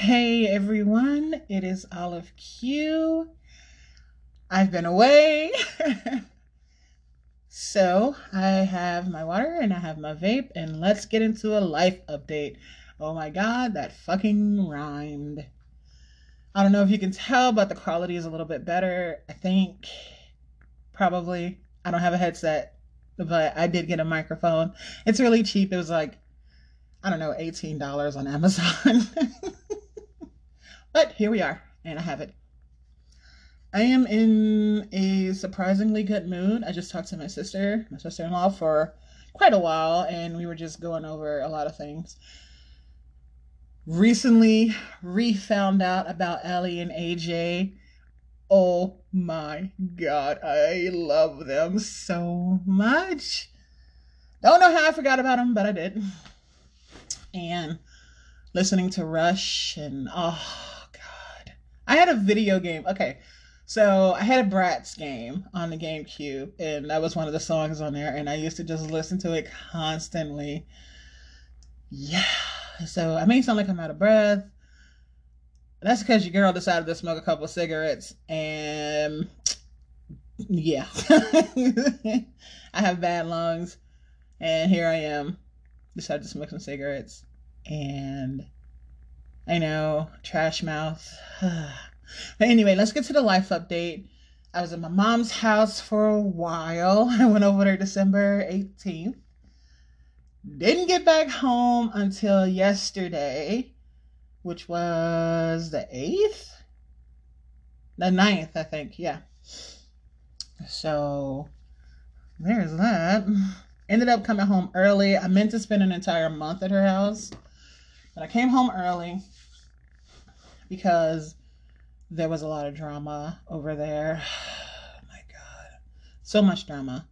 Hey everyone, it is Olive Q. I've been away. so I have my water and I have my vape, and let's get into a life update. Oh my god, that fucking rhymed. I don't know if you can tell, but the quality is a little bit better. I think probably. I don't have a headset, but I did get a microphone. It's really cheap. It was like, I don't know, $18 on Amazon. but here we are, and I have it. I am in a surprisingly good mood. I just talked to my sister, my sister in law, for quite a while, and we were just going over a lot of things. Recently, re found out about Aly and AJ. Oh my god, I love them so much. Don't know how I forgot about them, but I did. And listening to Rush and oh. I had a video game. Okay. So I had a Bratz game on the GameCube, and that was one of the songs on there, and I used to just listen to it constantly. Yeah. So I may sound like I'm out of breath. That's because your girl decided to smoke a couple of cigarettes, and yeah, I have bad lungs, and here I am, decided to smoke some cigarettes, and I know, trash mouth. But anyway, let's get to the life update. I was at my mom's house for a while. I went over there December 18th. Didn't get back home until yesterday, which was the 8th? The 9th, I think. Yeah. So there's that. Ended up coming home early. I meant to spend an entire month at her house, but I came home early because there was a lot of drama over there. Oh my God. So much drama.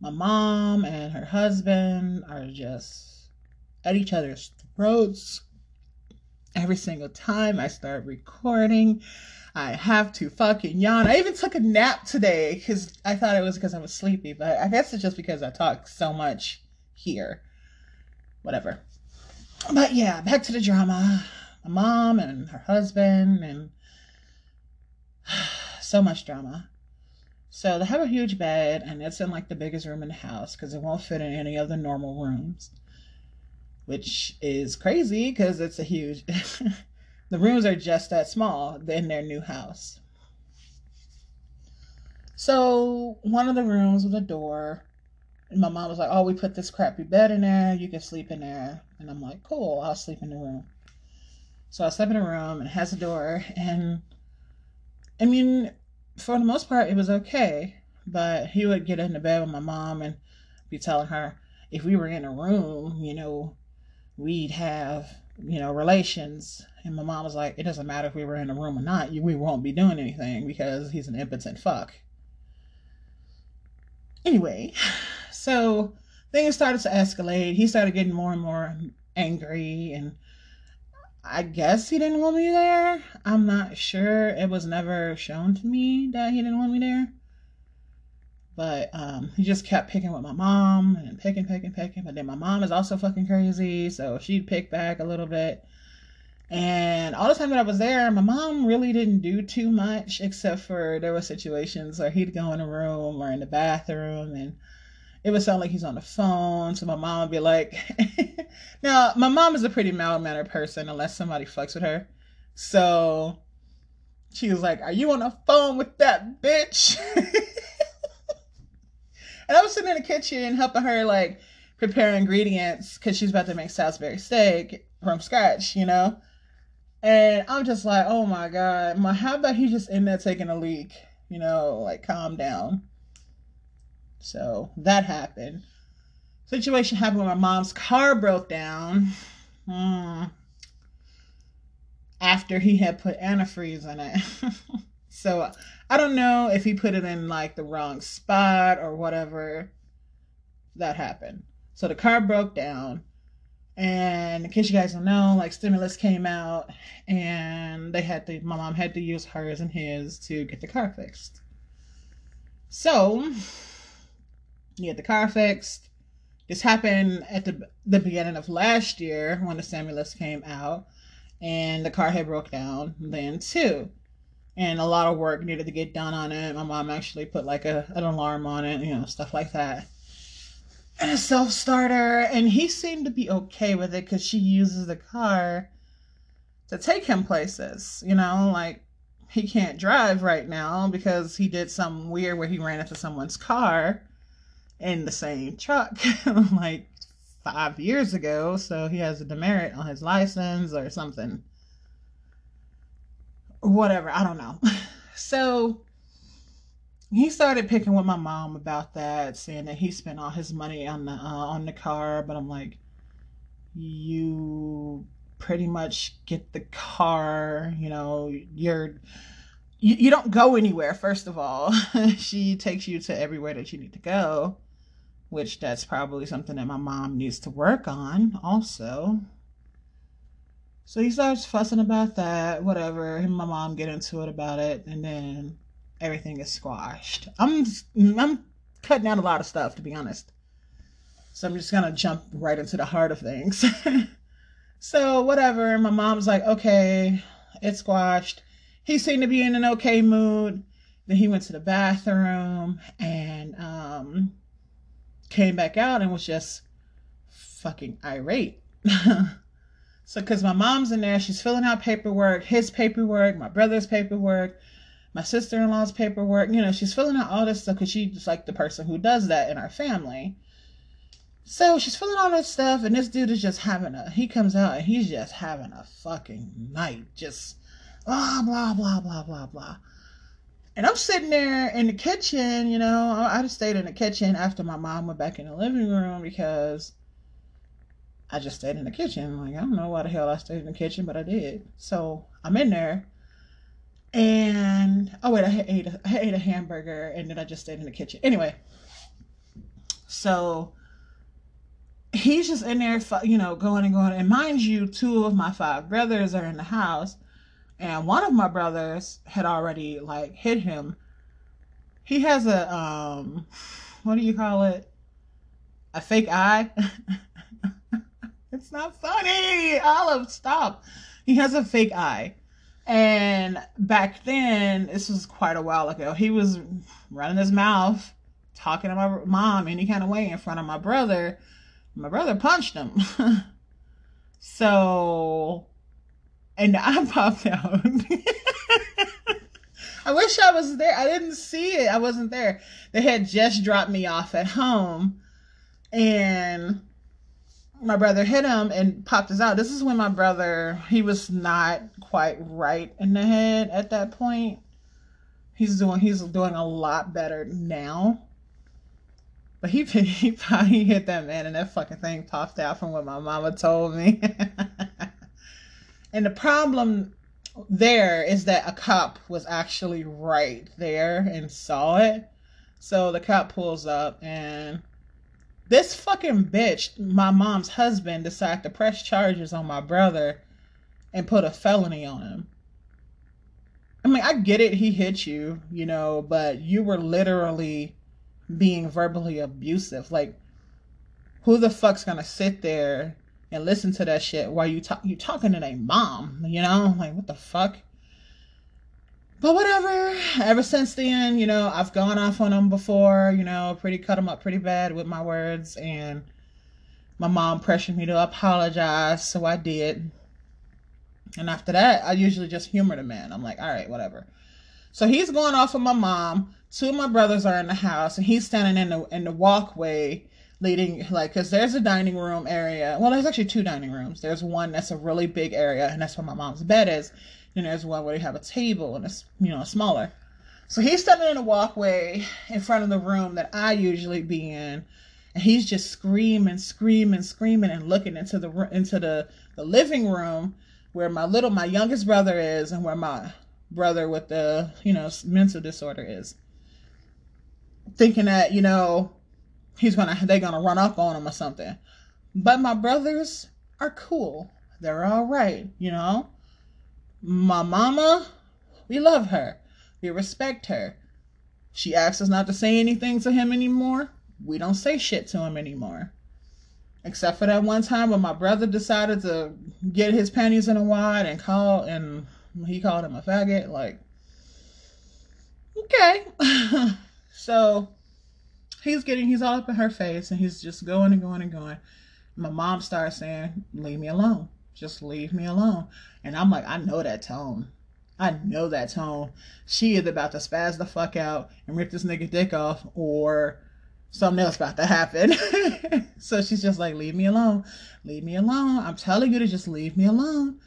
My mom and her husband are just at each other's throats every single time I start recording. I have to fucking yawn. I even took a nap today because I thought it was because I was sleepy, but I guess it's just because I talk so much here. Whatever. But yeah, back to the drama. My mom and her husband and so much drama. So they have a huge bed, and it's in like the biggest room in the house because it won't fit in any of the normal rooms, which is crazy because it's a huge. the rooms are just that small in their new house. So one of the rooms with a door, and my mom was like, "Oh, we put this crappy bed in there. You can sleep in there." And I'm like, "Cool, I'll sleep in the room." So I slept in a room and it has a door, and I mean, for the most part, it was okay. But he would get into bed with my mom and be telling her if we were in a room, you know, we'd have, you know, relations. And my mom was like, it doesn't matter if we were in a room or not, we won't be doing anything because he's an impotent fuck. Anyway, so things started to escalate. He started getting more and more angry and I guess he didn't want me there. I'm not sure. It was never shown to me that he didn't want me there. But um, he just kept picking with my mom and picking, picking, picking. But then my mom is also fucking crazy, so she'd pick back a little bit. And all the time that I was there, my mom really didn't do too much, except for there were situations where he'd go in a room or in the bathroom and it would sound like he's on the phone. So my mom would be like, now my mom is a pretty mild mannered person unless somebody fucks with her. So she was like, Are you on the phone with that bitch? and I was sitting in the kitchen helping her like prepare ingredients because she's about to make Salisbury steak from scratch, you know? And I'm just like, oh my God, my, how about he just in there taking a leak? You know, like calm down. So that happened. Situation happened when my mom's car broke down. Hmm. After he had put antifreeze in it. so I don't know if he put it in like the wrong spot or whatever. That happened. So the car broke down. And in case you guys don't know, like stimulus came out and they had to my mom had to use hers and his to get the car fixed. So he had the car fixed. This happened at the the beginning of last year when the stimulus came out, and the car had broke down then too. And a lot of work needed to get done on it. My mom actually put like a, an alarm on it you know stuff like that. And a self starter and he seemed to be okay with it because she uses the car to take him places you know like he can't drive right now because he did something weird where he ran into someone's car in the same truck like five years ago, so he has a demerit on his license or something. Whatever, I don't know. So he started picking with my mom about that, saying that he spent all his money on the uh, on the car. But I'm like, you pretty much get the car. You know, you're you, you don't go anywhere. First of all, she takes you to everywhere that you need to go which that's probably something that my mom needs to work on also. So he starts fussing about that, whatever. Him and my mom get into it about it, and then everything is squashed. I'm I'm cutting out a lot of stuff to be honest. So I'm just gonna jump right into the heart of things. so whatever. My mom's like, okay, it's squashed. He seemed to be in an okay mood. Then he went to the bathroom and um came back out and was just fucking irate. so, because my mom's in there, she's filling out paperwork, his paperwork, my brother's paperwork, my sister in law's paperwork. You know, she's filling out all this stuff because she's like the person who does that in our family. So she's filling all this stuff, and this dude is just having a. He comes out and he's just having a fucking night, just ah, blah blah blah blah blah blah. And I'm sitting there in the kitchen, you know, I just stayed in the kitchen after my mom went back in the living room because I just stayed in the kitchen. Like, I don't know why the hell I stayed in the kitchen, but I did. So I'm in there. And, oh, wait, I ate, a, I ate a hamburger and then I just stayed in the kitchen. Anyway, so he's just in there, you know, going and going. And mind you, two of my five brothers are in the house and one of my brothers had already like hit him. He has a um, what do you call it? A fake eye. it's not funny. Olive, stop. He has a fake eye. And back then, this was quite a while ago, he was running his mouth, talking to my mom any kind of way in front of my brother. My brother punched him. so and I popped out. I wish I was there. I didn't see it. I wasn't there. They had just dropped me off at home, and my brother hit him and popped us out. This is when my brother he was not quite right in the head at that point. He's doing he's doing a lot better now. But he he, he hit that man and that fucking thing popped out from what my mama told me. And the problem there is that a cop was actually right there and saw it. So the cop pulls up and this fucking bitch, my mom's husband, decided to press charges on my brother and put a felony on him. I mean, I get it, he hit you, you know, but you were literally being verbally abusive. Like, who the fuck's gonna sit there and listen to that shit while you talk you talking to their mom, you know? Like what the fuck? But whatever. Ever since then, you know, I've gone off on them before, you know, pretty cut them up pretty bad with my words and my mom pressured me to apologize, so I did. And after that, I usually just humor the man. I'm like, all right, whatever. So he's going off with my mom. Two of my brothers are in the house, and he's standing in the in the walkway leading like because there's a dining room area. Well there's actually two dining rooms. There's one that's a really big area and that's where my mom's bed is. And there's one where you have a table and it's you know smaller. So he's standing in a walkway in front of the room that i usually be in and he's just screaming screaming screaming and looking into the into the, the living room where my little my youngest brother is and where my brother with the you know mental disorder is. Thinking that you know he's gonna they're gonna run up on him or something. But my brothers are cool. They're all right, you know. My mama, we love her. We respect her. She asks us not to say anything to him anymore. We don't say shit to him anymore. Except for that one time when my brother decided to get his panties in a wad and call and he called him a faggot. Like, okay. so he's getting, he's all up in her face and he's just going and going and going. My mom starts saying, Leave me alone. Just leave me alone. And I'm like, I know that tone. I know that tone. She is about to spaz the fuck out and rip this nigga dick off, or something else about to happen. so she's just like, leave me alone. Leave me alone. I'm telling you to just leave me alone.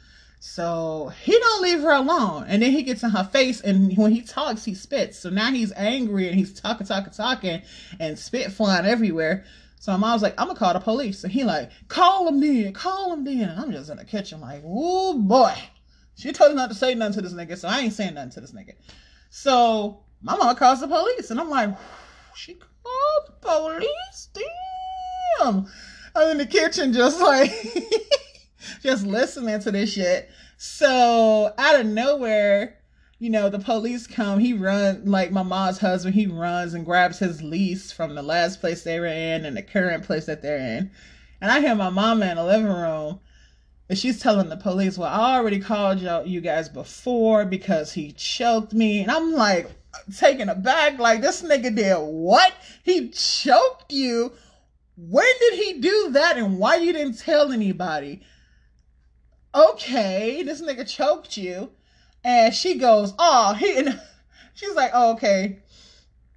So he don't leave her alone. And then he gets in her face and when he talks, he spits. So now he's angry and he's talking, talking, talking and spit flying everywhere. So my mom's like, I'm gonna call the police. And he like, call him then, call him then. And I'm just in the kitchen like, oh boy. She told him not to say nothing to this nigga, so I ain't saying nothing to this nigga. So my mom calls the police and I'm like, she called the police? Damn. I'm in the kitchen just like just listening to this shit. So out of nowhere, you know, the police come, he run like my mom's husband, he runs and grabs his lease from the last place they were in and the current place that they're in. And I hear my mama in the living room and she's telling the police, Well, I already called you, you guys before because he choked me. And I'm like taken aback, like this nigga did what? He choked you. When did he do that and why you didn't tell anybody? Okay, this nigga choked you. And she goes, oh, he, and she's like, oh, okay,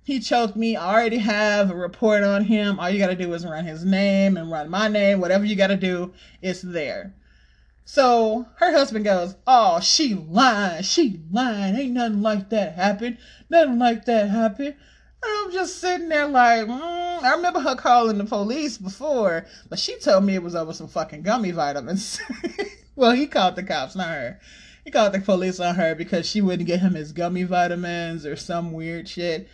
he choked me. I already have a report on him. All you got to do is run his name and run my name. Whatever you got to do, it's there. So her husband goes, Oh, she lying. She lying. Ain't nothing like that happened. Nothing like that happened. And I'm just sitting there like, mm, I remember her calling the police before, but she told me it was over some fucking gummy vitamins. Well, he called the cops, not her. He called the police on her because she wouldn't get him his gummy vitamins or some weird shit.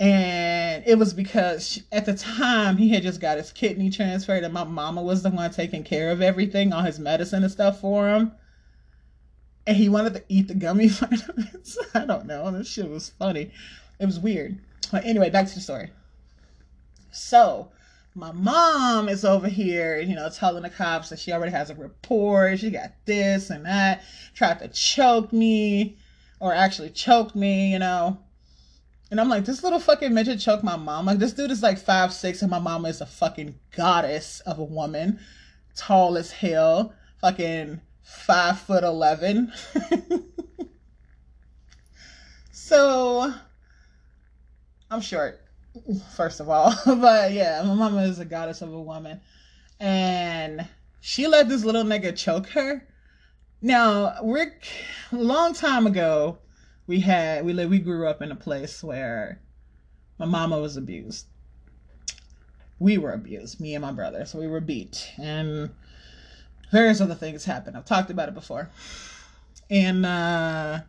And it was because she, at the time he had just got his kidney transferred, and my mama was the one taking care of everything, all his medicine and stuff for him. And he wanted to eat the gummy vitamins. I don't know. This shit was funny. It was weird. But anyway, back to the story. So, my mom is over here, you know, telling the cops that she already has a report. She got this and that, tried to choke me, or actually choked me, you know. And I'm like, this little fucking midget choked my mom. Like, this dude is like five six, and my mama is a fucking goddess of a woman, tall as hell, fucking five foot eleven. so, I'm short first of all. but yeah, my mama is a goddess of a woman. And she let this little nigga choke her. Now, Rick, a long time ago, we had, we lived, we grew up in a place where my mama was abused. We were abused, me and my brother. So we were beat. And various other things happened. I've talked about it before. And, uh,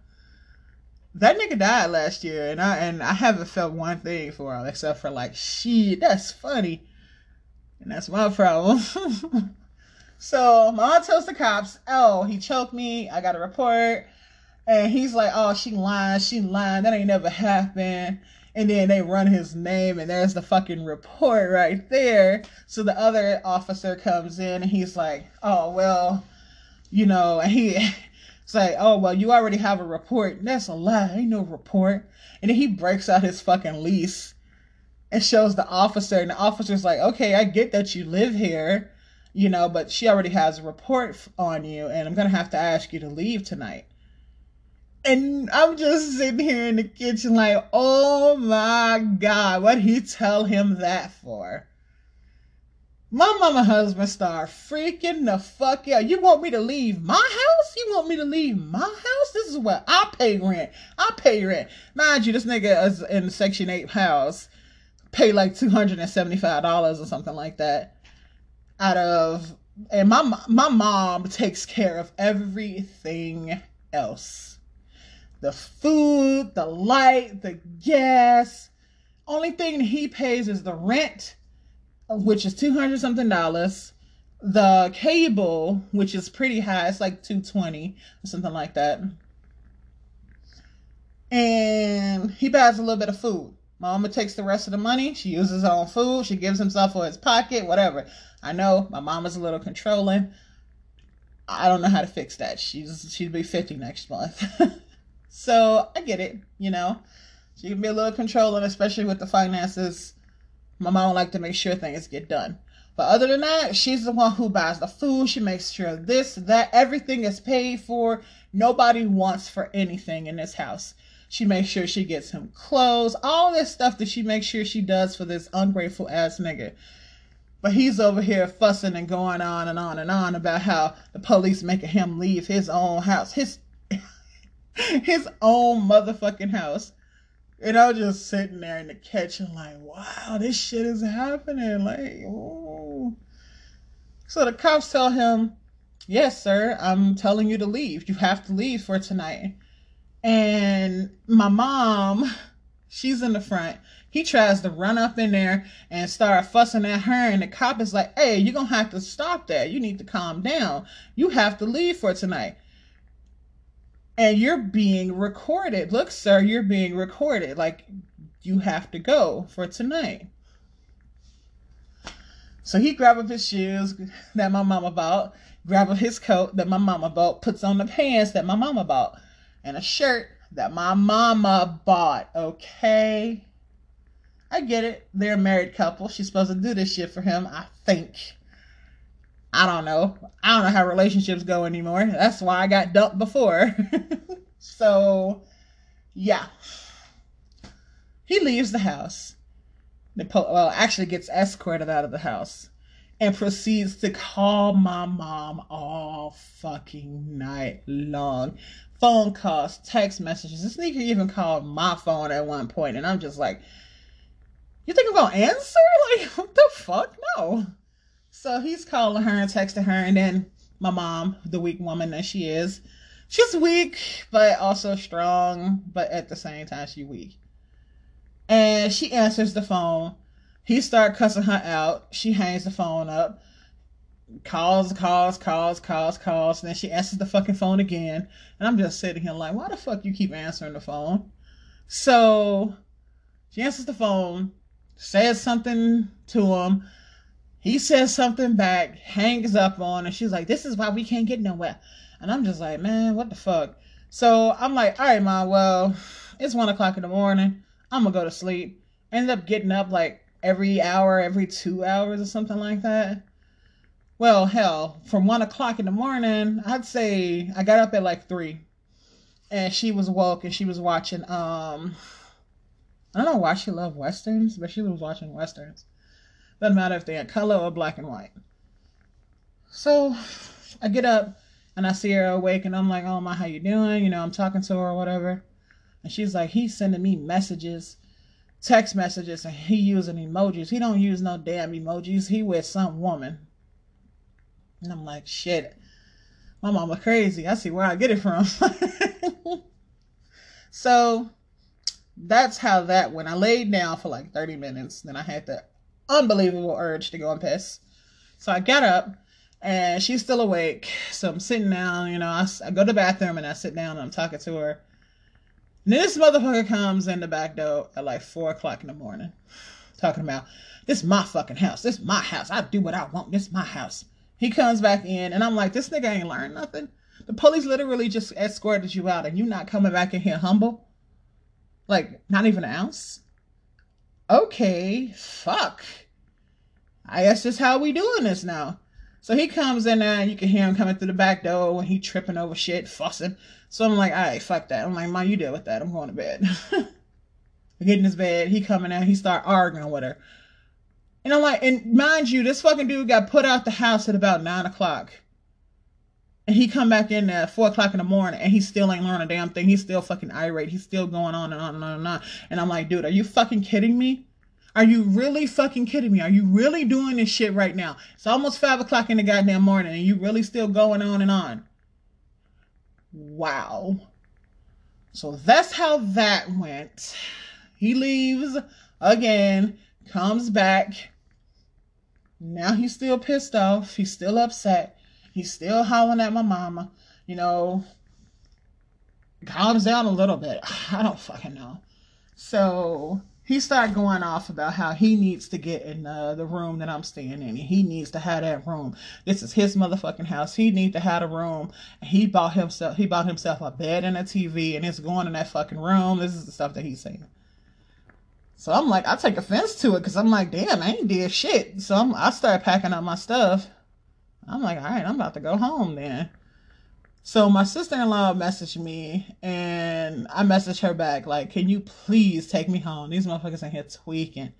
that nigga died last year, and I and I haven't felt one thing for him except for like, shit, that's funny, and that's my problem. so my aunt tells the cops, "Oh, he choked me. I got a report," and he's like, "Oh, she lying, she lying. That ain't never happened." And then they run his name, and there's the fucking report right there. So the other officer comes in, and he's like, "Oh well." You know, and he say, oh, well, you already have a report. That's a lie. Ain't no report. And then he breaks out his fucking lease and shows the officer. And the officer's like, okay, I get that you live here, you know, but she already has a report on you. And I'm going to have to ask you to leave tonight. And I'm just sitting here in the kitchen like, oh my God, what he tell him that for? My mama husband start freaking the fuck out. You want me to leave my house? You want me to leave my house? This is where I pay rent. I pay rent. Mind you, this nigga is in Section 8 house. Pay like $275 or something like that. Out of and my my mom takes care of everything else. The food, the light, the gas. Only thing he pays is the rent which is 200 something dollars. The cable, which is pretty high, it's like 220 or something like that. And he buys a little bit of food. Mama takes the rest of the money. She uses her own food. She gives himself for his pocket, whatever. I know my mama's a little controlling. I don't know how to fix that. She's she'd be 50 next month. so I get it, you know. She can be a little controlling, especially with the finances. My mom like to make sure things get done. But other than that, she's the one who buys the food. She makes sure this, that, everything is paid for. Nobody wants for anything in this house. She makes sure she gets him clothes, all this stuff that she makes sure she does for this ungrateful ass nigga. But he's over here fussing and going on and on and on about how the police making him leave his own house, his his own motherfucking house. And I was just sitting there in the kitchen like, wow, this shit is happening. Like, ooh. So the cops tell him, yes, sir, I'm telling you to leave. You have to leave for tonight. And my mom, she's in the front. He tries to run up in there and start fussing at her, and the cop is like, Hey, you're gonna have to stop that. You need to calm down. You have to leave for tonight. And you're being recorded. Look, sir, you're being recorded. Like, you have to go for tonight. So he grab up his shoes that my mama bought, grab up his coat that my mama bought, puts on the pants that my mama bought, and a shirt that my mama bought, okay? I get it. They're a married couple. She's supposed to do this shit for him, I think. I don't know. I don't know how relationships go anymore. That's why I got dumped before. so, yeah. He leaves the house. Well, actually gets escorted out of the house and proceeds to call my mom all fucking night long. Phone calls, text messages. This nigga even called my phone at one point, and I'm just like, you think I'm gonna answer? Like, what the fuck? No. So he's calling her and texting her, and then my mom, the weak woman that she is, she's weak, but also strong, but at the same time, she weak. And she answers the phone. He start cussing her out. She hangs the phone up. Calls, calls, calls, calls, calls. And then she answers the fucking phone again. And I'm just sitting here like, why the fuck you keep answering the phone? So she answers the phone says something to him. He says something back, hangs up on, and she's like, This is why we can't get nowhere. And I'm just like, Man, what the fuck? So I'm like, All right, mom, well, it's one o'clock in the morning. I'm gonna go to sleep. Ended up getting up like every hour, every two hours, or something like that. Well, hell, from one o'clock in the morning, I'd say I got up at like three. And she was woke and she was watching um I don't know why she loved westerns, but she was watching westerns. Doesn't matter if they're color or black and white. So I get up and I see her awake and I'm like, oh my, how you doing? You know, I'm talking to her or whatever. And she's like, he's sending me messages, text messages, and he using emojis. He don't use no damn emojis. He with some woman. And I'm like, shit. My mama crazy. I see where I get it from. so that's how that went. I laid down for like 30 minutes. Then I had the unbelievable urge to go and piss. So I got up and she's still awake. So I'm sitting down, you know, I, I go to the bathroom and I sit down and I'm talking to her. And then this motherfucker comes in the back door at like four o'clock in the morning, talking about this is my fucking house. This is my house. I do what I want. This is my house. He comes back in and I'm like, this nigga ain't learned nothing. The police literally just escorted you out and you not coming back in here humble. Like, not even an ounce? Okay, fuck. I guess that's how we doing this now. So he comes in there and you can hear him coming through the back door when he tripping over shit, fussing. So I'm like, all right, fuck that. I'm like, Ma, you deal with that. I'm going to bed. I get in his bed. He coming out. He start arguing with her. And I'm like, and mind you, this fucking dude got put out the house at about nine o'clock and he come back in at four o'clock in the morning and he still ain't learning a damn thing. He's still fucking irate. He's still going on and on and on and on. And I'm like, dude, are you fucking kidding me? Are you really fucking kidding me? Are you really doing this shit right now? It's almost five o'clock in the goddamn morning and you really still going on and on. Wow. So that's how that went. He leaves again, comes back. Now he's still pissed off. He's still upset He's still howling at my mama. You know, calms down a little bit. I don't fucking know. So he started going off about how he needs to get in uh, the room that I'm staying in. He needs to have that room. This is his motherfucking house. He needs to have a room. He bought himself. He bought himself a bed and a TV, and it's going in that fucking room. This is the stuff that he's saying. So I'm like, I take offense to it because I'm like, damn, I ain't did shit. So I'm, I start packing up my stuff. I'm like, all right, I'm about to go home then. So my sister-in-law messaged me and I messaged her back like, "Can you please take me home? These motherfuckers in here tweaking."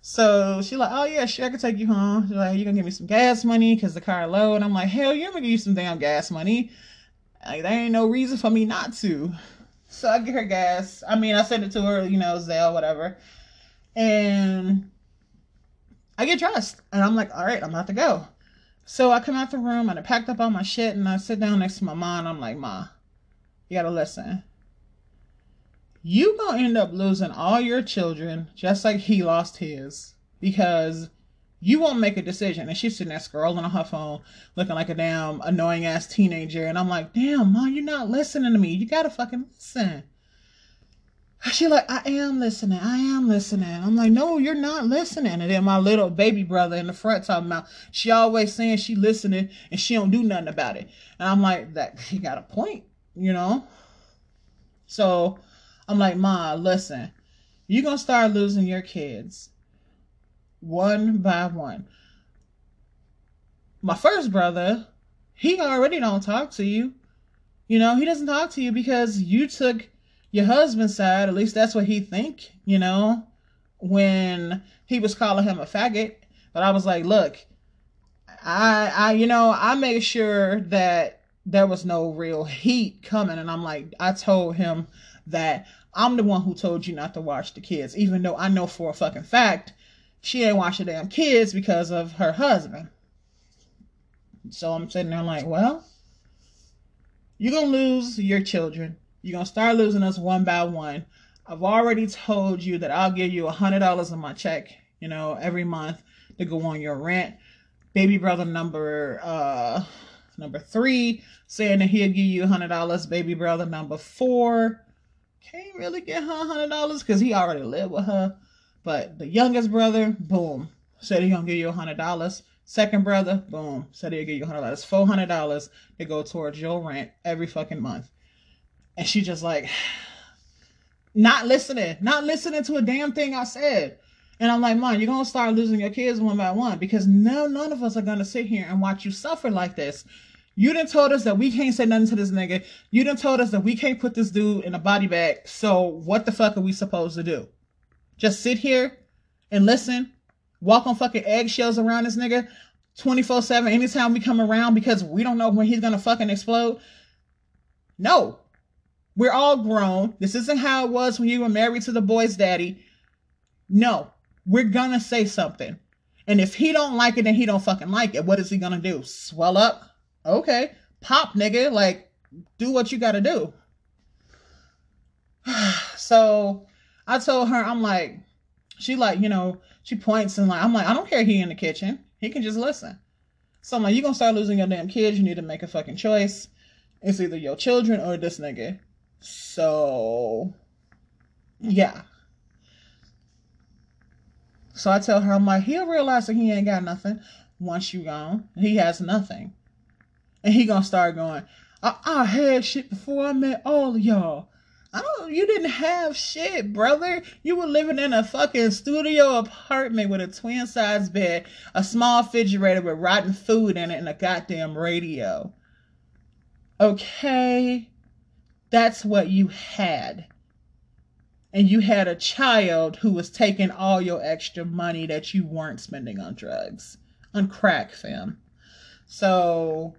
So she like, "Oh yeah, sure, I can take you home." She's like, "You gonna give me some gas money because the car low?" And I'm like, "Hell, yeah, I'm gonna give you some damn gas money. Like there ain't no reason for me not to." So I get her gas. I mean, I send it to her, you know, Zelle, whatever. And I get dressed and I'm like, "All right, I'm about to go." So I come out the room and I packed up all my shit and I sit down next to my mom. and I'm like, Ma, you gotta listen. You gonna end up losing all your children just like he lost his because you won't make a decision. And she's sitting there scrolling on her phone, looking like a damn annoying ass teenager. And I'm like, damn, Ma, you're not listening to me. You gotta fucking listen. She like, I am listening. I am listening. I'm like, no, you're not listening. And then my little baby brother in the front talking about, she always saying she listening and she don't do nothing about it. And I'm like, that he got a point, you know? So I'm like, Ma, listen, you're gonna start losing your kids one by one. My first brother, he already don't talk to you. You know, he doesn't talk to you because you took your husband's side, at least that's what he think, you know, when he was calling him a faggot. But I was like, look, I I you know, I made sure that there was no real heat coming and I'm like I told him that I'm the one who told you not to watch the kids, even though I know for a fucking fact she ain't watch the damn kids because of her husband. So I'm sitting there like, well, you're gonna lose your children you're going to start losing us one by one. I've already told you that I'll give you a $100 in my check, you know, every month to go on your rent. Baby brother number uh number 3 saying that he'll give you a $100. Baby brother number 4 can't really get her $100 cuz he already lived with her. But the youngest brother, boom, said he going to give you a $100. Second brother, boom, said he'll give you a $100. $400 to go towards your rent every fucking month. And she just like, not listening, not listening to a damn thing I said. And I'm like, Mom, you're gonna start losing your kids one by one because no, none of us are gonna sit here and watch you suffer like this. You done told us that we can't say nothing to this nigga. You done told us that we can't put this dude in a body bag. So what the fuck are we supposed to do? Just sit here and listen, walk on fucking eggshells around this nigga 24 7 anytime we come around because we don't know when he's gonna fucking explode? No. We're all grown. This isn't how it was when you were married to the boy's daddy. No, we're gonna say something. And if he don't like it, then he don't fucking like it. What is he gonna do? Swell up? Okay. Pop, nigga. Like, do what you gotta do. so I told her, I'm like, she like, you know, she points and like, I'm like, I don't care he in the kitchen. He can just listen. So I'm like, you gonna start losing your damn kids. You need to make a fucking choice. It's either your children or this nigga. So, yeah. So I tell her, I'm like, he'll realize that he ain't got nothing once you gone. He has nothing. And he gonna start going, I, I had shit before I met all of y'all. I don't, you didn't have shit, brother. You were living in a fucking studio apartment with a twin size bed, a small refrigerator with rotten food in it, and a goddamn radio. Okay? That's what you had. And you had a child who was taking all your extra money that you weren't spending on drugs, on crack, fam. So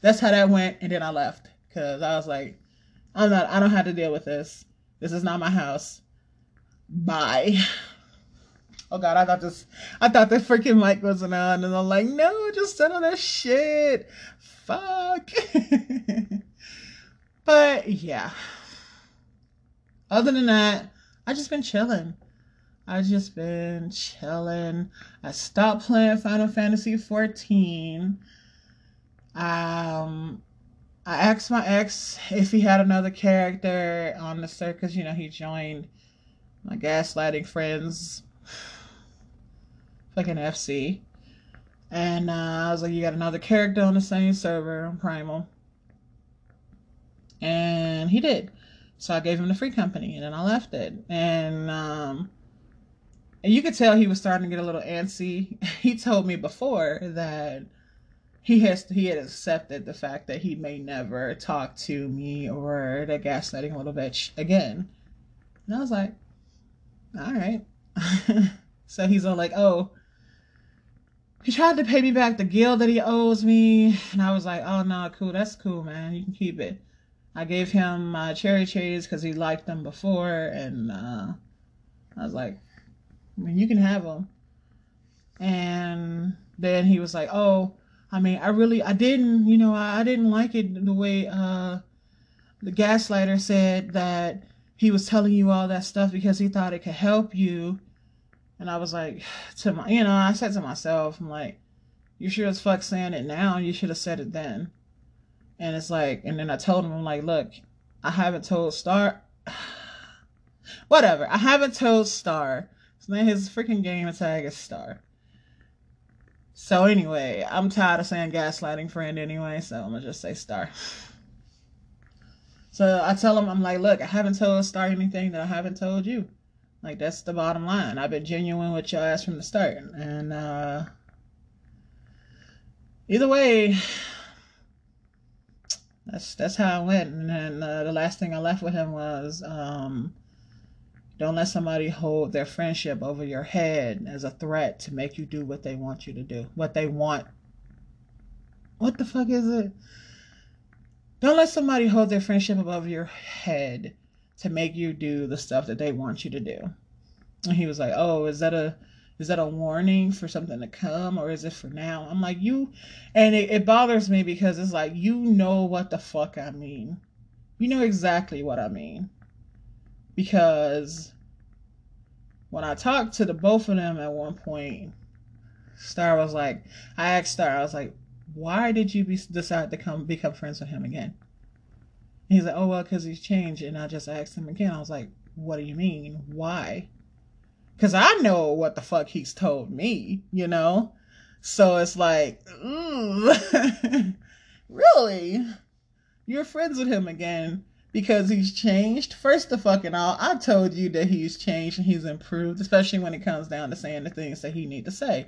that's how that went. And then I left because I was like, I'm not, I don't have to deal with this. This is not my house. Bye. Oh god, I thought this, I thought the freaking mic wasn't on, and I'm like, no, just settle that shit. Fuck. But yeah. Other than that, I just been chilling. I just been chilling. I stopped playing Final Fantasy 14. Um I asked my ex if he had another character on the circus. You know, he joined my gaslighting friends, fucking FC. And uh, I was like, you got another character on the same server on Primal. And he did. So I gave him the free company and then I left it. And um and you could tell he was starting to get a little antsy. He told me before that he has he had accepted the fact that he may never talk to me or the gaslighting little bitch again. And I was like, all right. so he's all like, oh, he tried to pay me back the gil that he owes me. And I was like, oh, no, cool. That's cool, man. You can keep it. I gave him my cherry trees because he liked them before. And uh, I was like, I mean, you can have them. And then he was like, oh, I mean, I really, I didn't, you know, I, I didn't like it the way uh, the gaslighter said that he was telling you all that stuff because he thought it could help you. And I was like, to my, you know, I said to myself, I'm like, you sure as fuck saying it now. You should have said it then. And it's like, and then I told him, I'm like, look, I haven't told Star, whatever. I haven't told Star. So name, his freaking game tag is Star. So anyway, I'm tired of saying gaslighting friend anyway, so I'm gonna just say Star. So I tell him, I'm like, look, I haven't told Star anything that I haven't told you. Like that's the bottom line. I've been genuine with your ass from the start, and uh, either way, that's that's how it went. And then uh, the last thing I left with him was, um, don't let somebody hold their friendship over your head as a threat to make you do what they want you to do, what they want. What the fuck is it? Don't let somebody hold their friendship above your head to make you do the stuff that they want you to do. And he was like, "Oh, is that a is that a warning for something to come or is it for now?" I'm like, "You," and it, it bothers me because it's like you know what the fuck I mean. You know exactly what I mean because when I talked to the both of them at one point, Star was like, I asked Star, I was like, why did you be, decide to come become friends with him again? He's like, oh well, because he's changed. And I just asked him again. I was like, what do you mean? Why? Because I know what the fuck he's told me, you know. So it's like, mm, really? You're friends with him again? because he's changed. First of fucking all, I told you that he's changed and he's improved, especially when it comes down to saying the things that he need to say.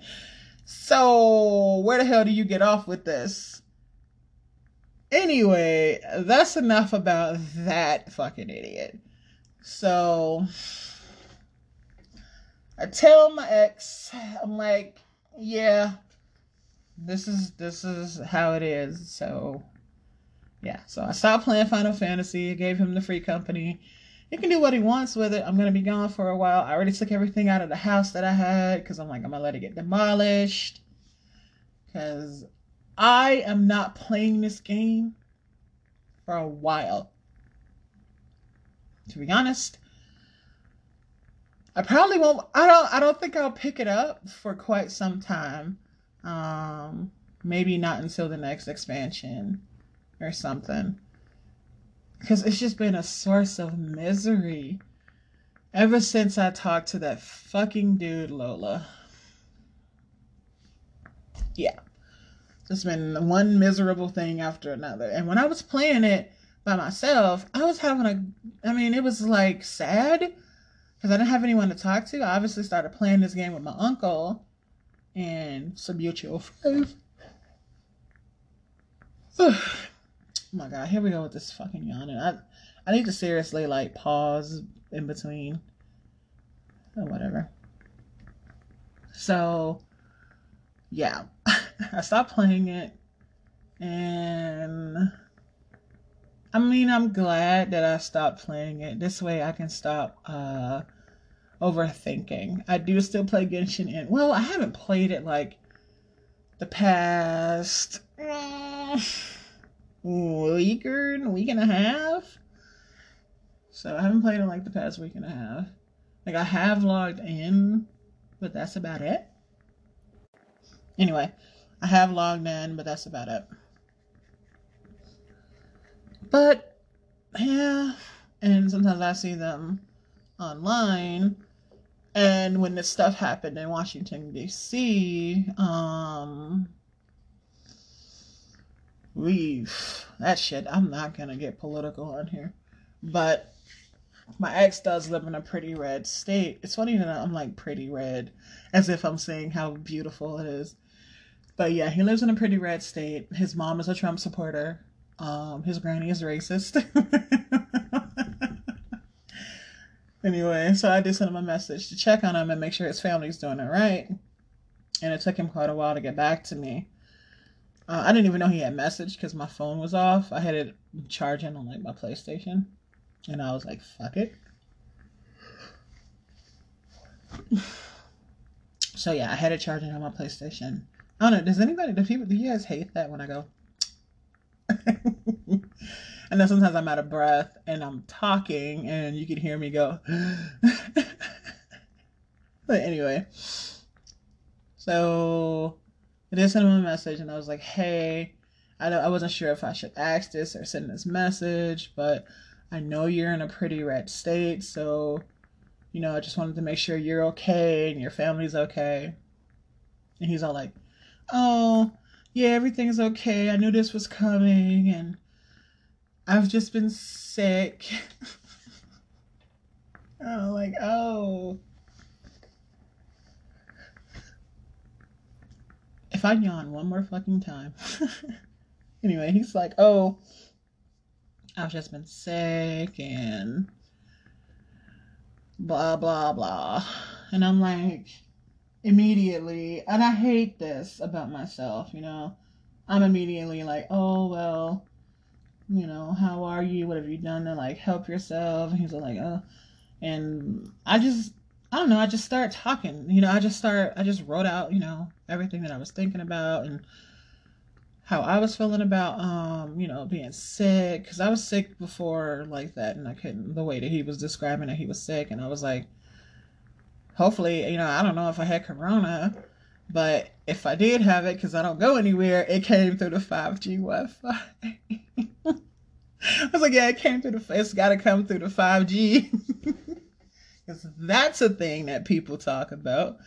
So where the hell do you get off with this? Anyway, that's enough about that fucking idiot. So I tell my ex, I'm like, yeah, this is this is how it is. So yeah, so I stopped playing Final Fantasy. I gave him the free company. He can do what he wants with it. I'm gonna be gone for a while. I already took everything out of the house that I had because I'm like I'm gonna let it get demolished. Because I am not playing this game for a while. To be honest, I probably won't. I don't. I don't think I'll pick it up for quite some time. Um, maybe not until the next expansion or something. Because it's just been a source of misery ever since I talked to that fucking dude, Lola. Yeah. It's been one miserable thing after another. And when I was playing it by myself, I was having a, I mean, it was like sad because I didn't have anyone to talk to. I obviously started playing this game with my uncle and some mutual friends. Oh my god, here we go with this fucking yawning. I I need to seriously like pause in between. Or whatever. So yeah. I stopped playing it and I mean I'm glad that I stopped playing it. This way I can stop uh overthinking. I do still play Genshin and well, I haven't played it like the past week or week and a half. So I haven't played in like the past week and a half. Like I have logged in, but that's about it. Anyway, I have logged in, but that's about it. But yeah, and sometimes I see them online. And when this stuff happened in Washington, D.C., um, we, that shit, I'm not gonna get political on here. But my ex does live in a pretty red state. It's funny that I'm like pretty red, as if I'm saying how beautiful it is. But yeah, he lives in a pretty red state. His mom is a Trump supporter. Um, his granny is racist. anyway, so I did send him a message to check on him and make sure his family's doing it right. And it took him quite a while to get back to me. Uh, I didn't even know he had messaged because my phone was off. I had it charging on like my PlayStation, and I was like, "Fuck it." so yeah, I had it charging on my PlayStation. I don't know. Does anybody? Do people? Do you guys hate that when I go? and then sometimes I'm out of breath and I'm talking, and you can hear me go. but anyway, so I did send him a message and I was like, hey, I, I wasn't sure if I should ask this or send this message, but I know you're in a pretty red state, so, you know, I just wanted to make sure you're okay and your family's okay. And he's all like, oh, yeah, everything's okay. I knew this was coming and I've just been sick. oh, like, oh. if I yawn one more fucking time. anyway, he's like, oh, I've just been sick and blah, blah, blah. And I'm like, immediately, and I hate this about myself, you know. I'm immediately like, oh, well, you know, how are you? What have you done to like help yourself? And he's like, oh, and I just I don't know, I just started talking. You know, I just start I just wrote out, you know, everything that I was thinking about and how I was feeling about um, you know, being sick cuz I was sick before like that and I couldn't the way that he was describing that he was sick and I was like hopefully, you know, I don't know if I had corona, but if I did have it cuz I don't go anywhere, it came through the 5G Wi-Fi. I was like, yeah, it came through the it's got to come through the 5G. because that's a thing that people talk about.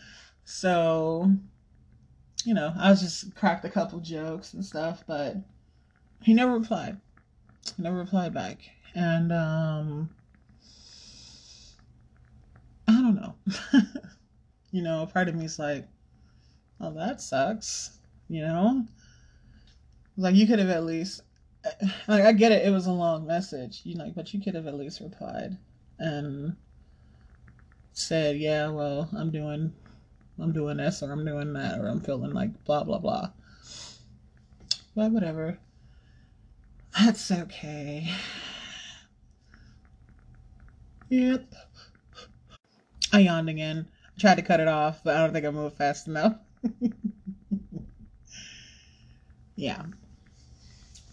So, you know, I was just cracked a couple jokes and stuff, but he never replied. He never replied back. And um I don't know. you know, part of me's like, oh that sucks, you know? Like you could have at least eh, like I get it, it was a long message, you know, but you could have at least replied. And said, yeah, well, I'm doing, I'm doing this or I'm doing that or I'm feeling like blah blah blah. But whatever. That's okay. Yep. I yawned again. I tried to cut it off, but I don't think I moved fast enough. yeah.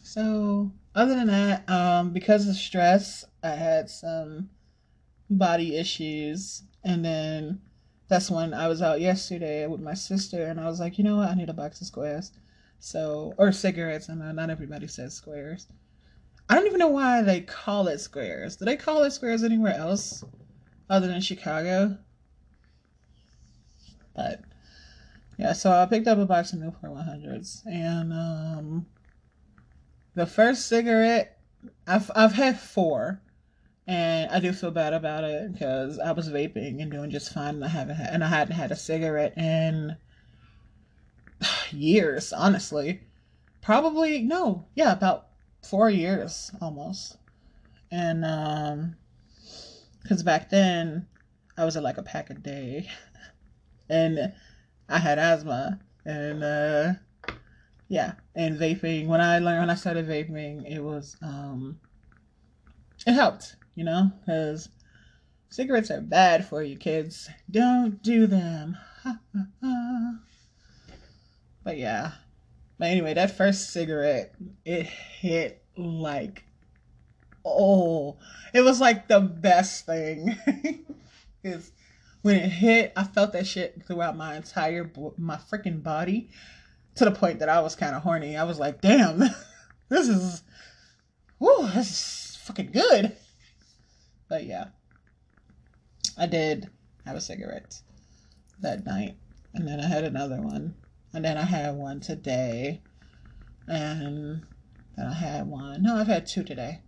So, other than that, um, because of stress, I had some body issues and then that's when I was out yesterday with my sister, and I was like, you know what, I need a box of squares. So, or cigarettes. I know not everybody says squares. I don't even know why they call it squares. Do they call it squares anywhere else other than Chicago? But yeah, so I picked up a box of Newport 100s, and um, the first cigarette I've I've had four, and I do feel bad about it because I was vaping and doing just fine, and I haven't had, and I hadn't had a cigarette in years, honestly. Probably no, yeah, about four years almost. And um, because back then I was at like a pack a day, and I had asthma, and uh, yeah, and vaping. When I learned when I started vaping, it was um, it helped you know, because cigarettes are bad for you, kids. Don't do them. but yeah. But anyway, that first cigarette, it hit like, oh, it was like the best thing. Because when it hit, I felt that shit throughout my entire, my freaking body to the point that I was kind of horny. I was like, damn, this is, whoo, this is fucking good. But yeah. I did have a cigarette that night, and then I had another one, and then I had one today, and then I had one. No, I've had two today.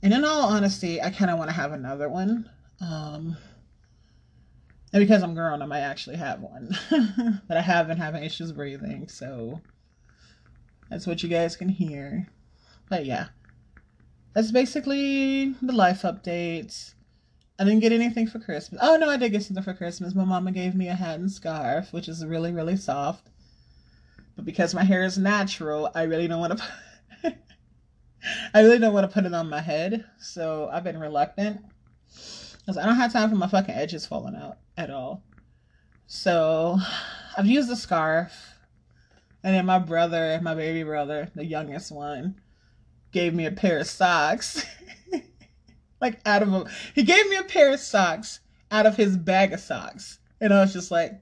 And in all honesty, I kind of want to have another one. Um, and because I'm grown, I might actually have one. but I have been having issues breathing, so that's what you guys can hear. But yeah, that's basically the life updates. I didn't get anything for Christmas. Oh no, I did get something for Christmas. My mama gave me a hat and scarf, which is really, really soft. But because my hair is natural, I really don't want to. I really don't want to put it on my head, so I've been reluctant because I don't have time for my fucking edges falling out at all. So I've used the scarf, and then my brother, my baby brother, the youngest one, gave me a pair of socks. like out of a, he gave me a pair of socks out of his bag of socks, and I was just like,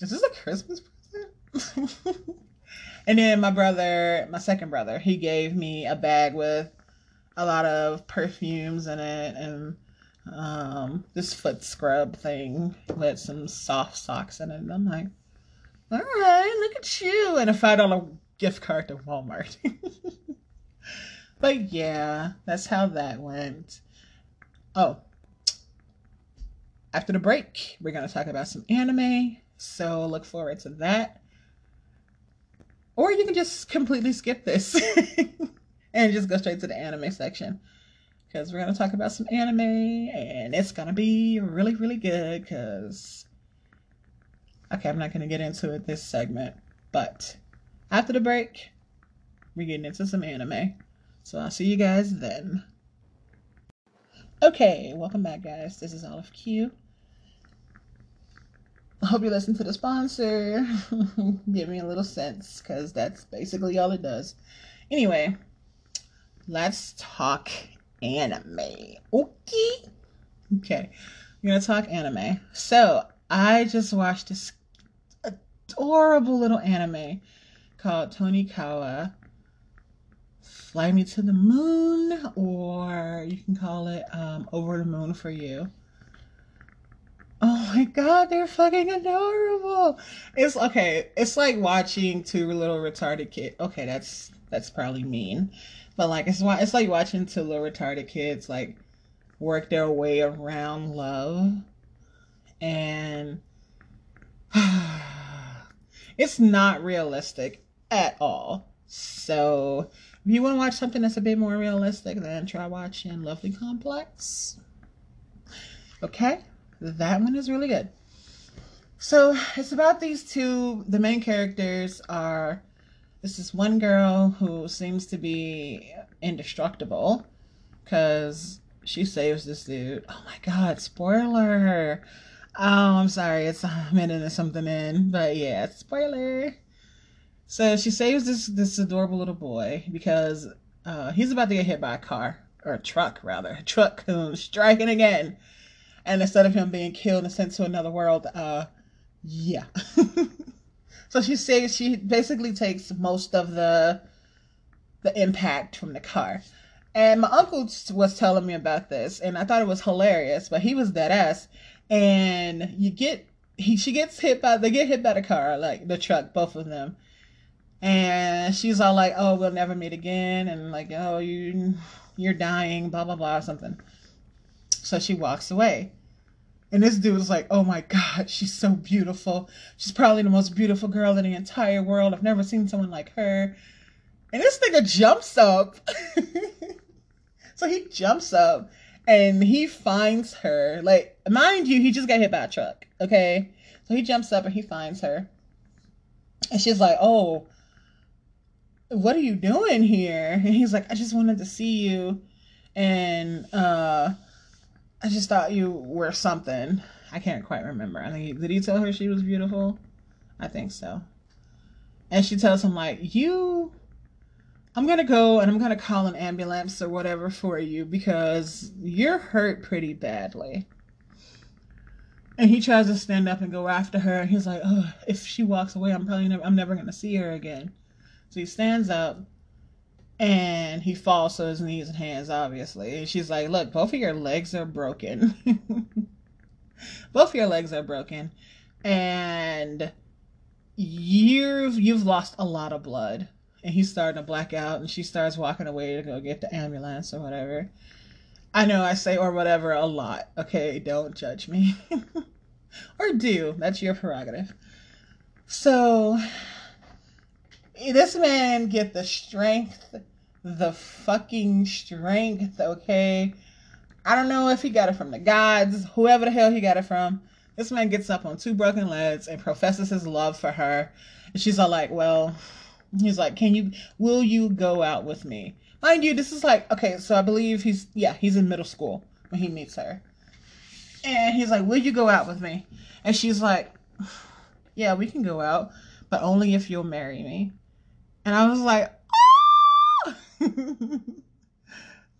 "Is this a Christmas present?" And then my brother, my second brother, he gave me a bag with a lot of perfumes in it and um, this foot scrub thing with some soft socks in it. And I'm like, all right, look at you. And a $5 gift card to Walmart. but yeah, that's how that went. Oh, after the break, we're going to talk about some anime. So look forward to that. Or you can just completely skip this and just go straight to the anime section. Because we're going to talk about some anime and it's going to be really, really good. Because, okay, I'm not going to get into it this segment. But after the break, we're getting into some anime. So I'll see you guys then. Okay, welcome back, guys. This is Olive Q. I hope you listen to the sponsor. Give me a little sense, because that's basically all it does. Anyway, let's talk anime. Okay. Okay. We're gonna talk anime. So I just watched this adorable little anime called Tonikawa Fly Me to the Moon, or you can call it um, Over the Moon for You. Oh my god, they're fucking adorable. It's okay. It's like watching two little retarded kids. Okay, that's that's probably mean, but like it's it's like watching two little retarded kids like work their way around love, and it's not realistic at all. So if you want to watch something that's a bit more realistic, then try watching Lovely Complex. Okay that one is really good. So it's about these two. The main characters are this is one girl who seems to be indestructible because she saves this dude. Oh my god, spoiler. Oh, I'm sorry, it's a minute or something in, but yeah, spoiler. So she saves this this adorable little boy because uh, he's about to get hit by a car or a truck rather. A truck comes striking again and instead of him being killed and sent to another world, uh, yeah. so she says she basically takes most of the the impact from the car. And my uncle was telling me about this, and I thought it was hilarious, but he was dead ass. And you get he she gets hit by they get hit by the car, like the truck, both of them. And she's all like, "Oh, we'll never meet again," and like, "Oh, you you're dying," blah blah blah, something. So she walks away. And this dude was like, oh my God, she's so beautiful. She's probably the most beautiful girl in the entire world. I've never seen someone like her. And this nigga jumps up. so he jumps up and he finds her. Like, mind you, he just got hit by a truck. Okay. So he jumps up and he finds her. And she's like, oh, what are you doing here? And he's like, I just wanted to see you. And, uh, I just thought you were something. I can't quite remember. I think did he tell her she was beautiful? I think so. And she tells him like, "You I'm to go and I'm to call an ambulance or whatever for you because you're hurt pretty badly." And he tries to stand up and go after her. And he's like, "Oh, if she walks away, I'm probably never I'm never to see her again." So he stands up and he falls to his knees and hands, obviously. And she's like, Look, both of your legs are broken. both of your legs are broken. And you've you've lost a lot of blood. And he's starting to black out and she starts walking away to go get the ambulance or whatever. I know I say or whatever a lot. Okay, don't judge me. or do. That's your prerogative. So this man get the strength the fucking strength, okay? I don't know if he got it from the gods, whoever the hell he got it from. This man gets up on two broken legs and professes his love for her. And she's all like, Well, he's like, Can you, will you go out with me? Mind you, this is like, okay, so I believe he's, yeah, he's in middle school when he meets her. And he's like, Will you go out with me? And she's like, Yeah, we can go out, but only if you'll marry me. And I was like,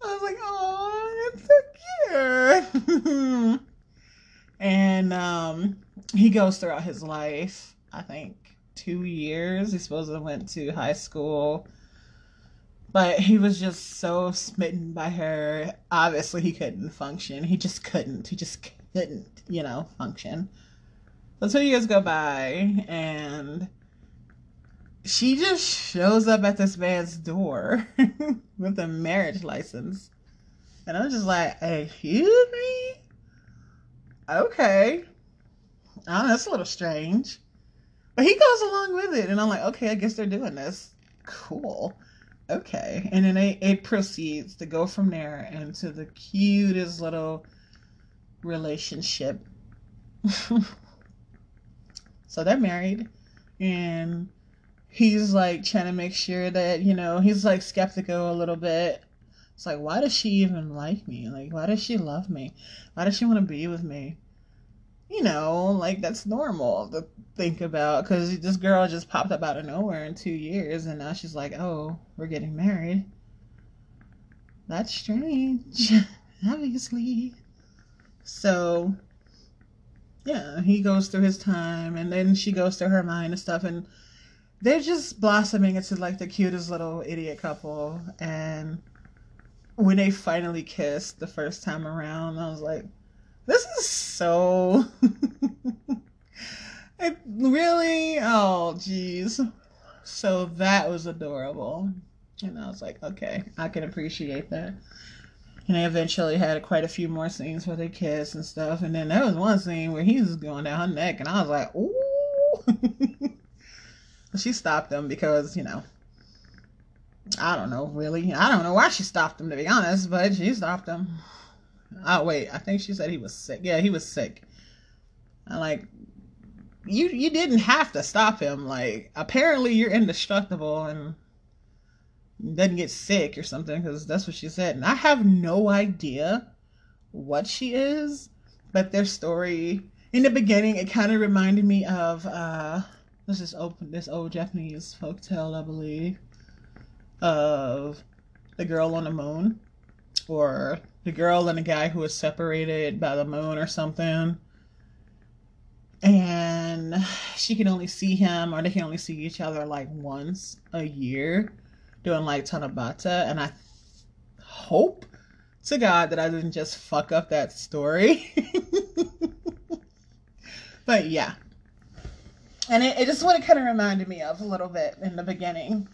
I was like, oh, it's so cute. and um, he goes throughout his life, I think, two years. He supposedly went to high school. But he was just so smitten by her. Obviously, he couldn't function. He just couldn't. He just couldn't, you know, function. So two years go by, and she just shows up at this man's door with a marriage license. And I'm just like, excuse me? Okay. Oh, that's a little strange. But he goes along with it. And I'm like, okay, I guess they're doing this. Cool. Okay. And then it, it proceeds to go from there into the cutest little relationship. so they're married. And he's like trying to make sure that you know he's like skeptical a little bit. It's like why does she even like me? Like why does she love me? Why does she want to be with me? You know like that's normal to think about because this girl just popped up out of nowhere in two years and now she's like oh we're getting married. That's strange obviously. So yeah he goes through his time and then she goes through her mind and stuff and they're just blossoming into like the cutest little idiot couple. And when they finally kissed the first time around, I was like, this is so. it really? Oh, jeez. So that was adorable. And I was like, okay, I can appreciate that. And they eventually had quite a few more scenes where they kiss and stuff. And then there was one scene where he was going down her neck, and I was like, ooh. She stopped him because, you know, I don't know, really. I don't know why she stopped him, to be honest, but she stopped him. Oh, wait, I think she said he was sick. Yeah, he was sick. I'm like, you you didn't have to stop him. Like, apparently you're indestructible and doesn't get sick or something, because that's what she said. And I have no idea what she is, but their story, in the beginning, it kind of reminded me of, uh, this is open this old Japanese folk tale, I believe, of the girl on the moon, or the girl and the guy who was separated by the moon or something. And she can only see him, or they can only see each other like once a year, doing like Tanabata. And I hope to God that I didn't just fuck up that story. but yeah, and it, it just what it kind of reminded me of a little bit in the beginning.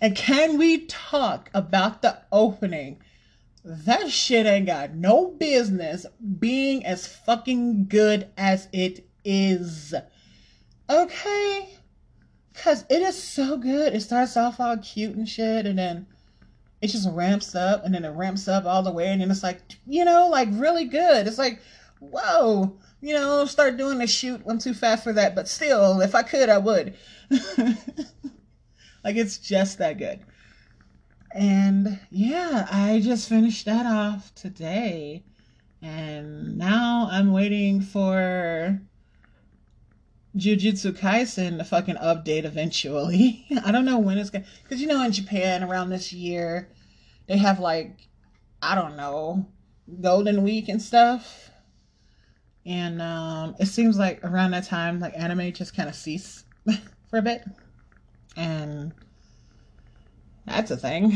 And can we talk about the opening? That shit ain't got no business being as fucking good as it is. Okay? Because it is so good. It starts off all cute and shit, and then it just ramps up, and then it ramps up all the way, and then it's like, you know, like really good. It's like, whoa you know, start doing the shoot. I'm too fast for that, but still, if I could, I would. like it's just that good. And yeah, I just finished that off today. And now I'm waiting for Jujutsu Kaisen to fucking update eventually. I don't know when it's to, because you know, in Japan around this year, they have like, I don't know, Golden Week and stuff and um, it seems like around that time, like anime just kind of ceased for a bit, and That's a thing.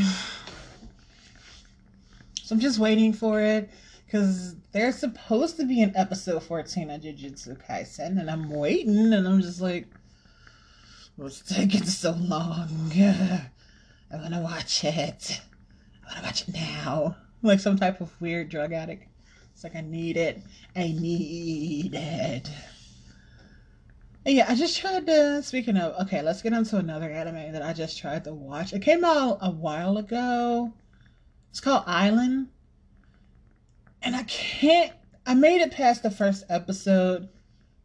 So I'm just waiting for it because there's supposed to be an episode 14 of Jujutsu Kaisen, and I'm waiting, and I'm just like, what's taking so long? I want to watch it. I want to watch it now. Like some type of weird drug addict. It's like, I need it. I need it. And yeah, I just tried to. Speaking of, okay, let's get into another anime that I just tried to watch. It came out a while ago. It's called Island. And I can't. I made it past the first episode,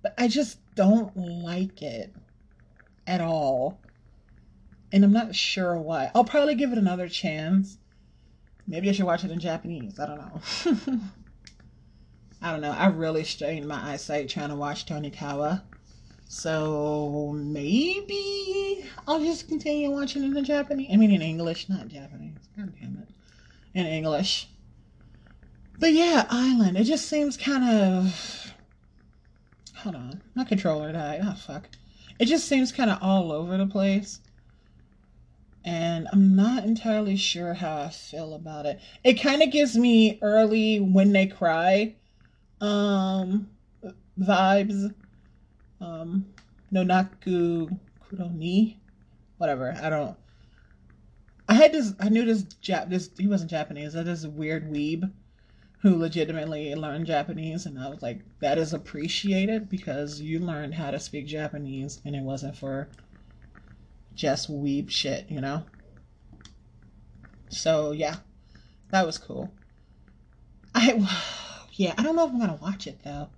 but I just don't like it at all. And I'm not sure why. I'll probably give it another chance. Maybe I should watch it in Japanese. I don't know. I don't know. I really strained my eyesight trying to watch Tonikawa. So maybe I'll just continue watching it in Japanese. I mean, in English, not Japanese. God damn it. In English. But yeah, Island. It just seems kind of. Hold on. My controller died. Oh, fuck. It just seems kind of all over the place and I'm not entirely sure how I feel about it. It kind of gives me early when they cry um vibes. Um Nonaku Kuroni. Whatever. I don't I had this I knew this Jap this he wasn't Japanese, that is a weird weeb who legitimately learned Japanese and I was like, that is appreciated because you learned how to speak Japanese and it wasn't for just weeb shit, you know? So, yeah, that was cool. I, yeah, I don't know if I'm gonna watch it though.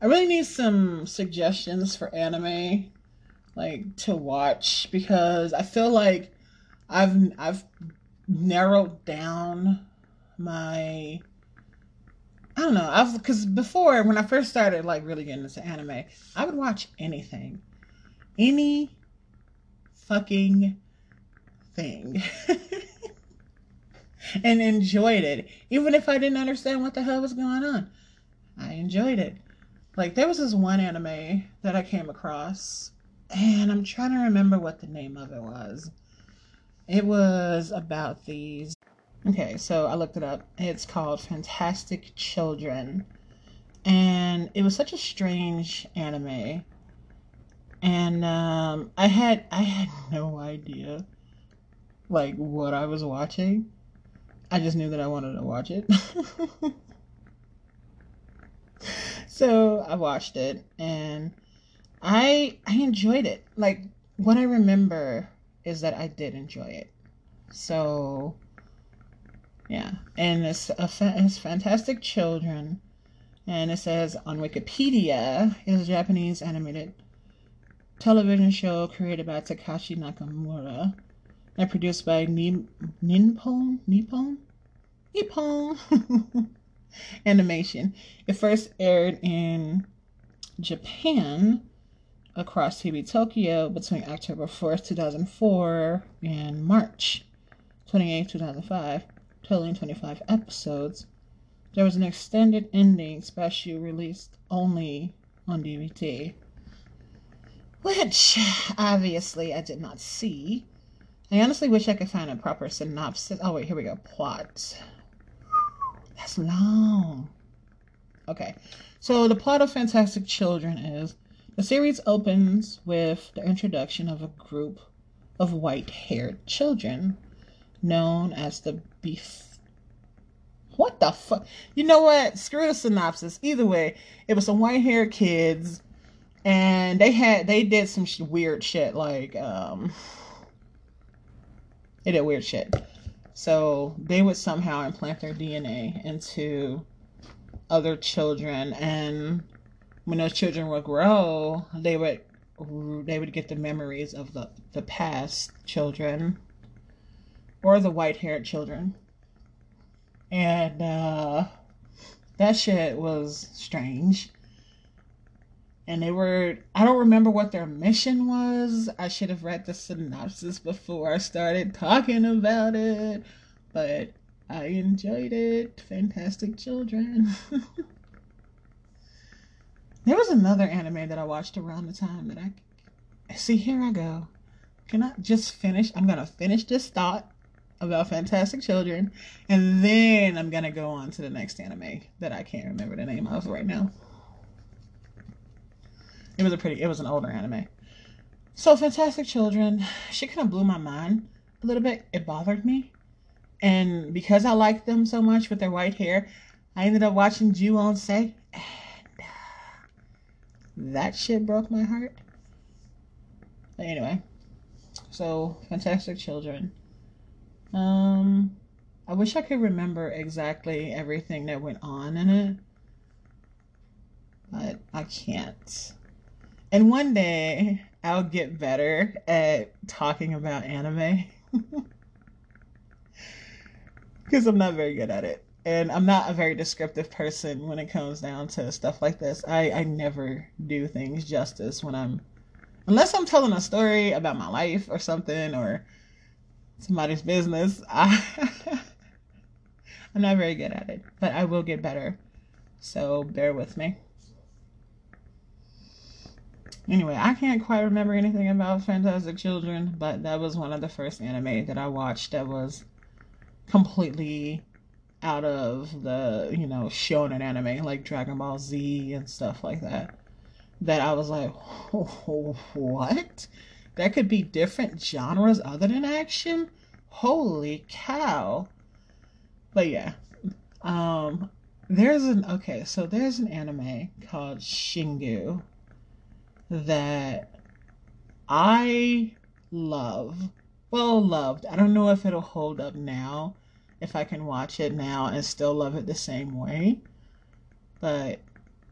I really need some suggestions for anime, like to watch, because I feel like I've I've narrowed down my I don't know. I've because before when I first started like really getting into anime, I would watch anything, any fucking thing. and enjoyed it. Even if I didn't understand what the hell was going on. I enjoyed it. Like there was this one anime that I came across and I'm trying to remember what the name of it was. It was about these Okay, so I looked it up. It's called Fantastic Children. And it was such a strange anime and um, I had I had no idea like what I was watching. I just knew that I wanted to watch it. so I watched it and I I enjoyed it. Like what I remember is that I did enjoy it. So yeah, and it's a fa- it's fantastic children, and it says on Wikipedia is a Japanese animated television show created by Takashi Nakamura and produced by Nippon Nippon Nippon Animation. It first aired in Japan across TV Tokyo between October 4th, 2004 and March 28, 2005, totaling 25 episodes. There was an extended ending special released only on DVD which obviously I did not see. I honestly wish I could find a proper synopsis. Oh, wait, here we go. Plot. That's long. Okay, so the plot of Fantastic Children is the series opens with the introduction of a group of white haired children known as the Beef. What the fuck? You know what? Screw the synopsis. Either way, it was some white haired kids and they had they did some sh- weird shit like um they did weird shit so they would somehow implant their dna into other children. And when those children would grow they would they would get the memories of the the past children or the white haired children. And uh that shit was strange and they were i don't remember what their mission was i should have read the synopsis before i started talking about it but i enjoyed it fantastic children there was another anime that i watched around the time that i see here i go can I just finish? I'm gonna finish this thought about Fantastic Children, and then I'm gonna go on to the next anime that I can't remember the name of right now. It was a pretty, it was an older anime. So Fantastic Children, she kind of blew my mind a little bit. It bothered me, and because I liked them so much with their white hair, I ended up watching Ju-On-Se, and uh, that shit broke my heart. But anyway, so Fantastic Children. Um, I wish I could remember exactly everything that went on in it, but I can't. And one day I'll get better at talking about anime because I'm not very good at it. And I'm not a very descriptive person when it comes down to stuff like this. I, I never do things justice when I'm, unless I'm telling a story about my life or something or somebody's business. I, I'm not very good at it, but I will get better. So bear with me. Anyway, I can't quite remember anything about Fantastic Children, but that was one of the first anime that I watched that was completely out of the, you know, shonen anime like Dragon Ball Z and stuff like that. That I was like, oh, what? That could be different genres other than action? Holy cow. But yeah. Um there's an okay, so there's an anime called Shingu that I love. Well, loved. I don't know if it'll hold up now, if I can watch it now and still love it the same way. But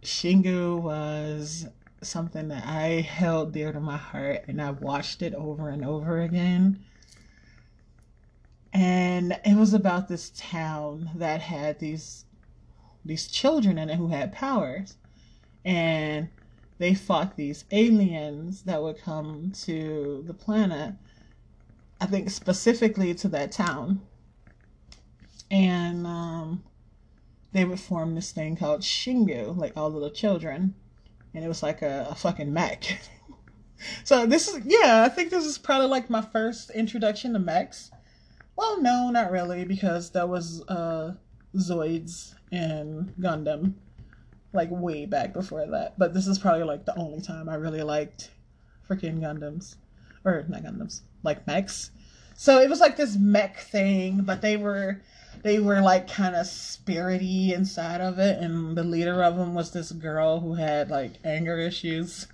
Shingu was something that I held dear to my heart and I watched it over and over again. And it was about this town that had these these children in it who had powers. And they fought these aliens that would come to the planet. I think specifically to that town. And um, they would form this thing called Shingu, like all little children. And it was like a, a fucking mech. so this is, yeah, I think this is probably like my first introduction to mechs. Well, no, not really, because that was uh, Zoids and Gundam like way back before that. But this is probably like the only time I really liked freaking Gundams. Or not Gundams, like mechs. So it was like this mech thing, but they were they were like kind of spirity inside of it and the leader of them was this girl who had like anger issues.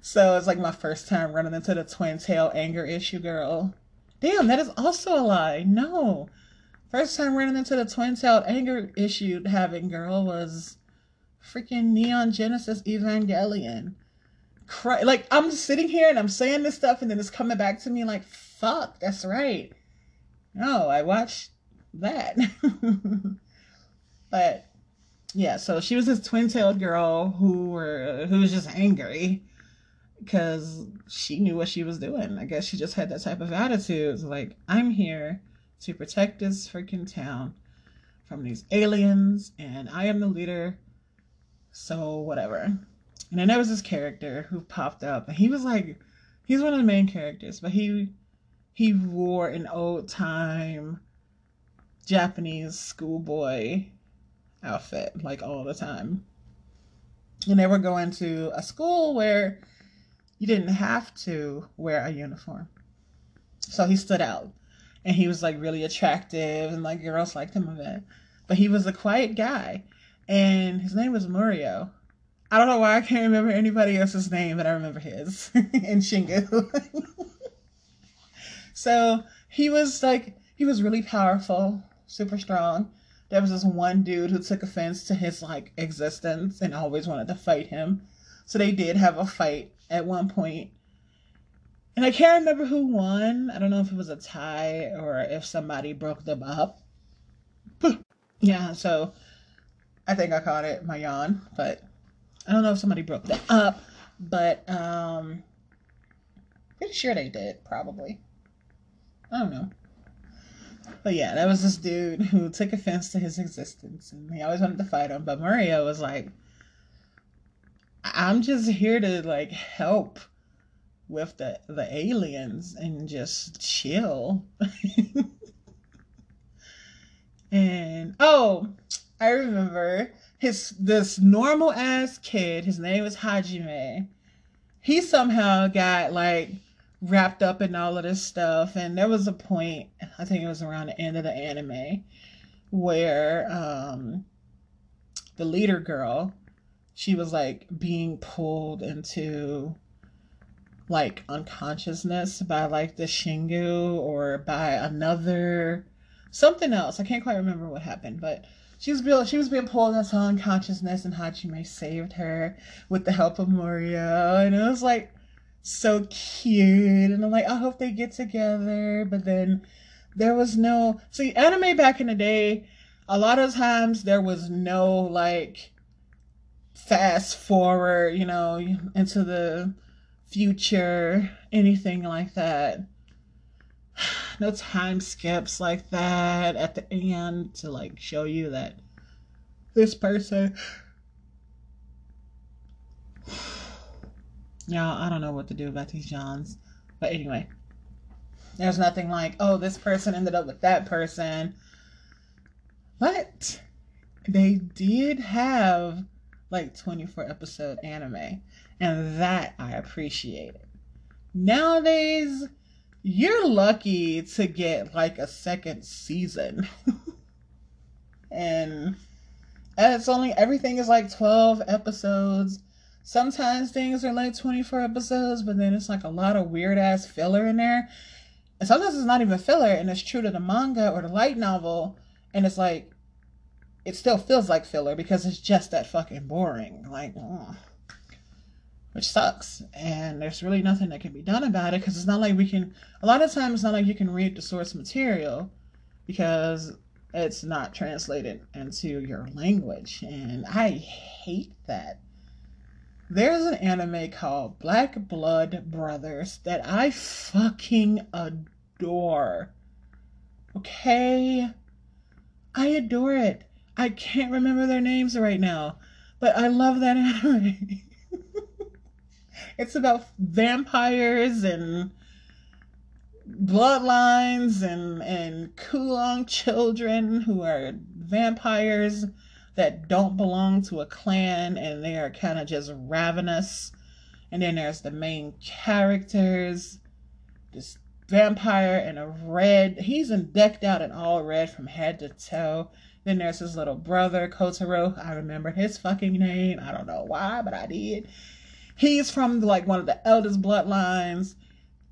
So it's like my first time running into the twin tail anger issue girl. Damn, that is also a lie. No. First time running into the twin tail anger issue having girl was freaking Neon Genesis Evangelion. Cry- like I'm sitting here and I'm saying this stuff and then it's coming back to me like fuck, that's right. No, I watched that. but yeah, so she was this twin-tailed girl who were who was just angry because she knew what she was doing. I guess she just had that type of attitude. Like, I'm here to protect this freaking town from these aliens, and I am the leader so whatever. And then there was this character who popped up, and he was like, he's one of the main characters, but he he wore an old time Japanese schoolboy outfit like all the time. And they were going to a school where you didn't have to wear a uniform. So he stood out. And he was like really attractive and like girls liked him a bit. But he was a quiet guy and his name was Muryou. I don't know why I can't remember anybody else's name, but I remember his and Shingu. so he was like, he was really powerful, super strong. There was this one dude who took offense to his like existence and always wanted to fight him. So they did have a fight at one point. And I can't remember who won. I don't know if it was a tie or if somebody broke them up. yeah, so I think I caught it, my yawn, but I don't know if somebody broke that up, but um, pretty sure they did, probably. I don't know. But yeah, that was this dude who took offense to his existence and he always wanted to fight him. But Muryou was like, I'm just here to like help with the the aliens and just chill. and oh, I remember his this normal ass kid. His name was Hajime. He somehow got like wrapped up in all of this stuff, and there was a point. I think it was around the end of the anime where um, the leader girl, she was like being pulled into like unconsciousness by like the Shingu or by another something else. I can't quite remember what happened, but she was being she was being pulled into unconsciousness, and Hajime saved her with the help of Muryou, and it was like so cute. And I'm like, I hope they get together, but then there was no see anime back in the day. A lot of times there was no like fast forward, you know, into the future, anything like that. No time skips like that at the end to like show you that this person. Yeah, I don't know what to do about these Johns. But anyway, there's nothing like, oh, this person ended up with that person. But they did have like 24 episode anime. And that I appreciated. Nowadays, you're lucky to get like a second season. and it's only everything is like 12 episodes. Sometimes things are like 24 episodes, but then it's like a lot of weird ass filler in there. And sometimes it's not even filler and it's true to the manga or the light novel. And it's like, it still feels like filler because it's just that fucking boring. Like, ugh which sucks. And there's really nothing that can be done about it because it's not like we can, a lot of times, it's not like you can read the source material because it's not translated into your language. And I hate that. There's an anime called Black Blood Brothers that I fucking adore. Okay? I adore it. I can't remember their names right now, but I love that anime. It's about vampires and bloodlines and and Kowloon children who are vampires that don't belong to a clan and they are kind of just ravenous. And then there's the main characters, this vampire in a red. He's in decked out in all red from head to toe. Then there's his little brother, Kotaro. I remember his fucking name. I don't know why, but I did he's from like one of the eldest bloodlines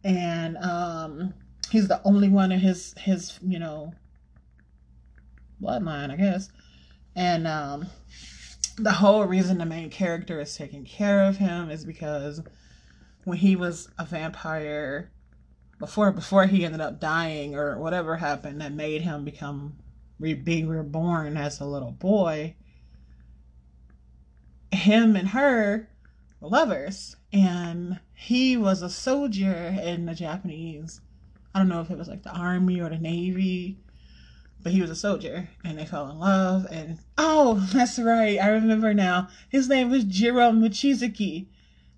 and um he's the only one in his his you know bloodline i guess. And um the whole reason the main character is taking care of him is because when he was a vampire before before he ended up dying or whatever happened that made him become re- being reborn as a little boy him and her lovers. And he was a soldier in the Japanese, I don't know if it was like the army or the navy, but he was a soldier and they fell in love. And oh, that's right, I remember now. His name was Jiro Mochizuki.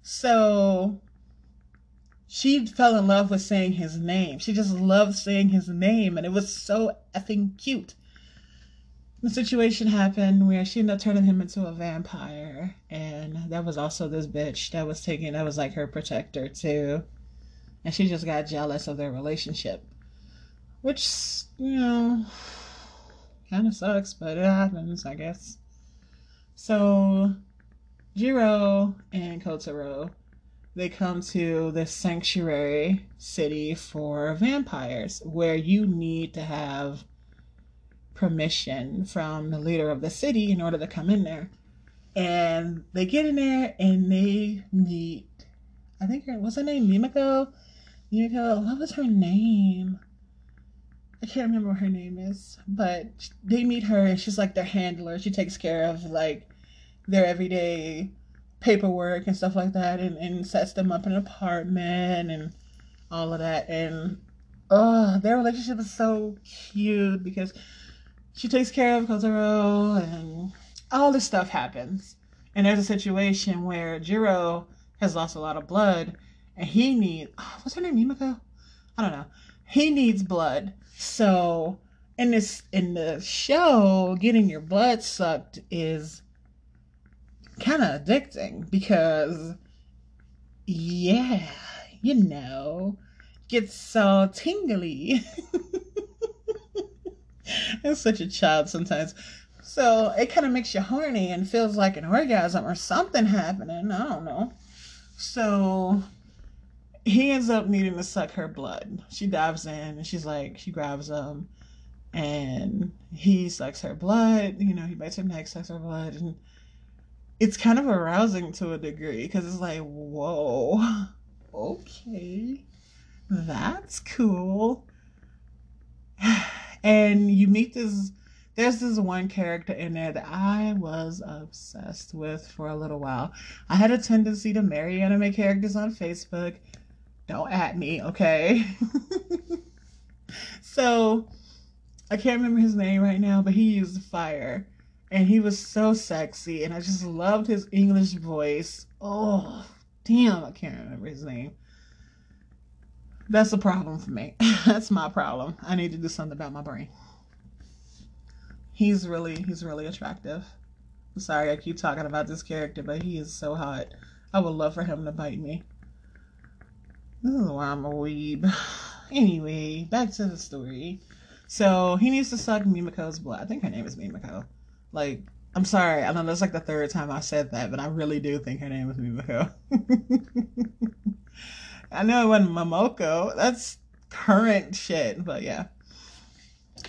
So she fell in love with saying his name. She just loved saying his name, and it was so effing cute the situation happened where she ended up turning him into a vampire, and that was also this bitch that was taking that was like her protector too, and she just got jealous of their relationship, which you know kind of sucks, but it happens, I guess. So, Jiro and Kotaro they come to this sanctuary city for vampires where you need to have permission from the leader of the city in order to come in there. And they get in there and they meet, I think, her, what's her name? Mimiko? Mimiko, what was her name? I can't remember what her name is, but they meet her and she's like their handler. She takes care of like their everyday paperwork and stuff like that and, and sets them up in an apartment and all of that. And oh, their relationship is so cute because she takes care of Kotaro and all this stuff happens. And there's a situation where Jiro has lost a lot of blood and he needs ah, what's her name, Mimiko? I don't know. He needs blood. So in this in the show, getting your blood sucked is kind of addicting because yeah, you know, gets so tingly. I'm such a child sometimes. So it kind of makes you horny and feels like an orgasm or something happening. I don't know. So he ends up needing to suck her blood. She dives in and she's like, she grabs him and he sucks her blood. You know, he bites her neck, sucks her blood. And it's kind of arousing to a degree because it's like, whoa, okay, that's cool. And you meet this there's this one character in there that I was obsessed with for a little while. I had a tendency to marry anime characters on Facebook. Don't at me, okay? so I can't remember his name right now, but he used fire. And he was so sexy, and I just loved his English voice. Oh, damn, I can't remember his name. That's a problem for me. That's my problem. I need to do something about my brain. He's really he's really attractive. I'm sorry I keep talking about this character, but he is so hot. I would love for him to bite me. This is why I'm a weeb. Anyway, back to the story. So he needs to suck Mimiko's blood. I think her name is Mimiko. Like, I'm sorry, I know that's like the third time I said that, but I really do think her name is Mimiko. I know it wasn't Momoko. That's current shit, but yeah.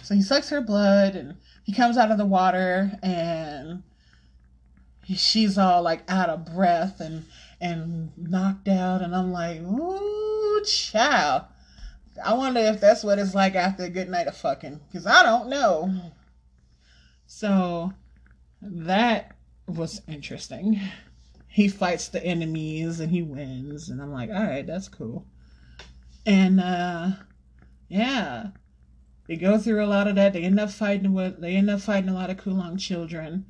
So he sucks her blood and he comes out of the water and she's all like out of breath and and knocked out and I'm like, ooh, child. I wonder if that's what it's like after a good night of fucking, because I don't know. So that was interesting he fights the enemies and he wins. And i'm like all right that's cool. And uh yeah they go through a lot of that. They end up fighting with they end up fighting a lot of Kowloon children.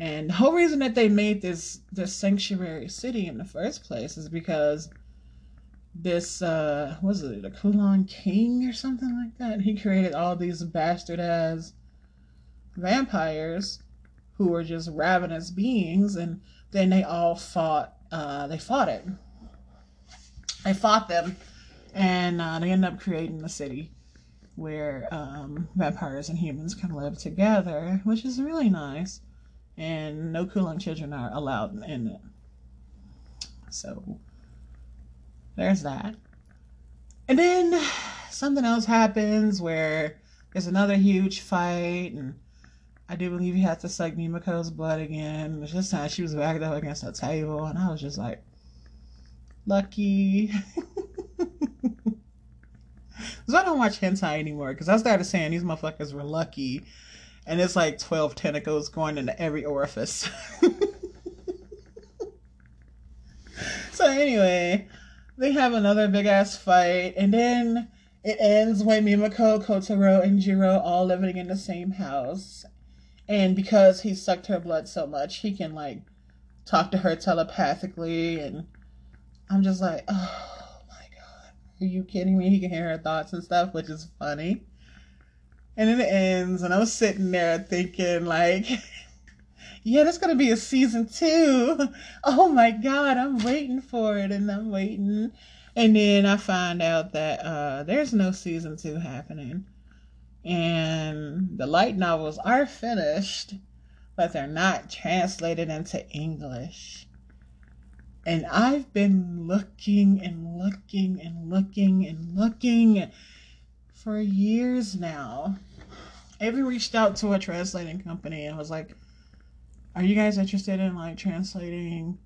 And the whole reason that they made this this sanctuary city in the first place is because this uh was it a Kowloon king or something like that? He created all these bastard ass vampires who were just ravenous beings. And then they all fought. Uh, they fought it. They fought them, and uh, they ended up creating a city where um, vampires and humans can live together, which is really nice. And no Kowloon children are allowed in it. So there's that. And then something else happens where there's another huge fight, and I do believe he had to suck Mimiko's blood again. This time she was backed up against a table, and I was just like, lucky. so I don't watch hentai anymore because I started saying these motherfuckers were lucky, and it's like 12 tentacles going into every orifice. so, anyway, they have another big ass fight, and then it ends when Mimiko, Kotaro, and Jiro all living in the same house and because he sucked her blood so much, he can like talk to her telepathically, and I'm just like, oh my god, are you kidding me? He can hear her thoughts and stuff, which is funny. And then it ends, and I was sitting there thinking, like, yeah, there's gonna be a season two. Oh my god, I'm waiting for it, and I'm waiting. And then I find out that uh, there's no season two happening and the light novels are finished, but they're not translated into English. And I've been looking and looking and looking and looking for years now. I even reached out to a translating company and was like, Are you guys interested in like translating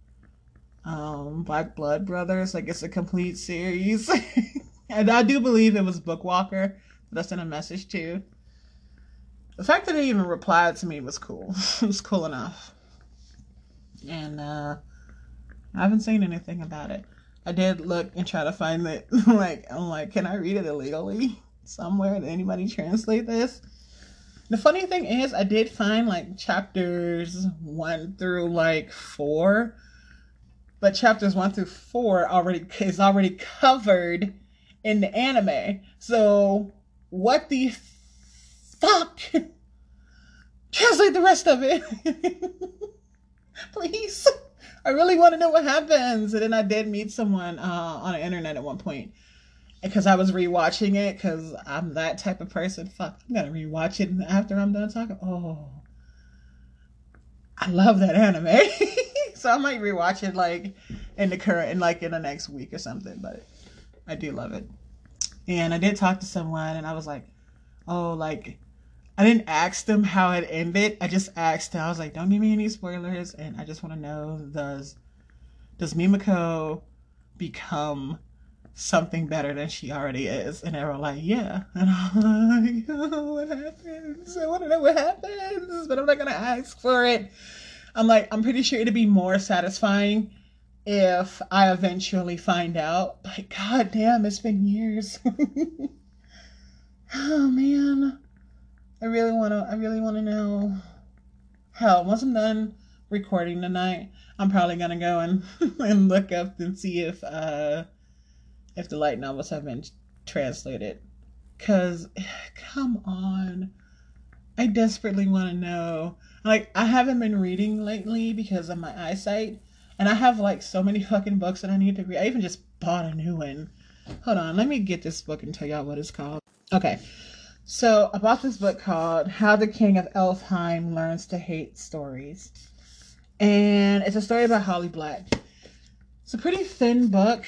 um, Black Blood Brothers? Like it's a complete series. and I do believe it was Bookwalker that sent a message to. The fact that he even replied to me was cool. it was cool enough. And uh, I haven't seen anything about it. I did look and try to find it. like, I'm like, can I read it illegally somewhere? Did anybody translate this? The funny thing is, I did find like chapters one through like four, but chapters one through four already is already covered in the anime. So what the fuck? Translate the rest of it. Please. I really want to know what happens. And then I did meet someone uh, on the internet at one point because I was rewatching it because I'm that type of person. Fuck, I'm gonna rewatch it after I'm done talking. Oh, I love that anime, so I might rewatch it like in the current, in like in the next week or something. But I do love it, and I did talk to someone, and I was like, oh, like I didn't ask them how it ended. I just asked them. I was like, don't give me any spoilers, and I just want to know does does Mimiko become something better than she already is. And they were like, yeah. And I'm like, oh, what happens? I want to know what happens, but I'm not going to ask for it. I'm like, I'm pretty sure it'd be more satisfying if I eventually find out. But god damn, it's been years. oh man. I really want to, I really want to know. Hell, once I'm done recording tonight, I'm probably to go and, and look up and see if, uh, if the light novels have been translated. Because, come on. I desperately want to know. Like, I haven't been reading lately because of my eyesight. And I have, like, so many fucking books that I need to read. I even just bought a new one. Hold on, let me get this book and tell y'all what it's called. Okay. So, I bought this book called How the King of Elfhame Learns to Hate Stories. And it's a story about Holly Black. It's a pretty thin book.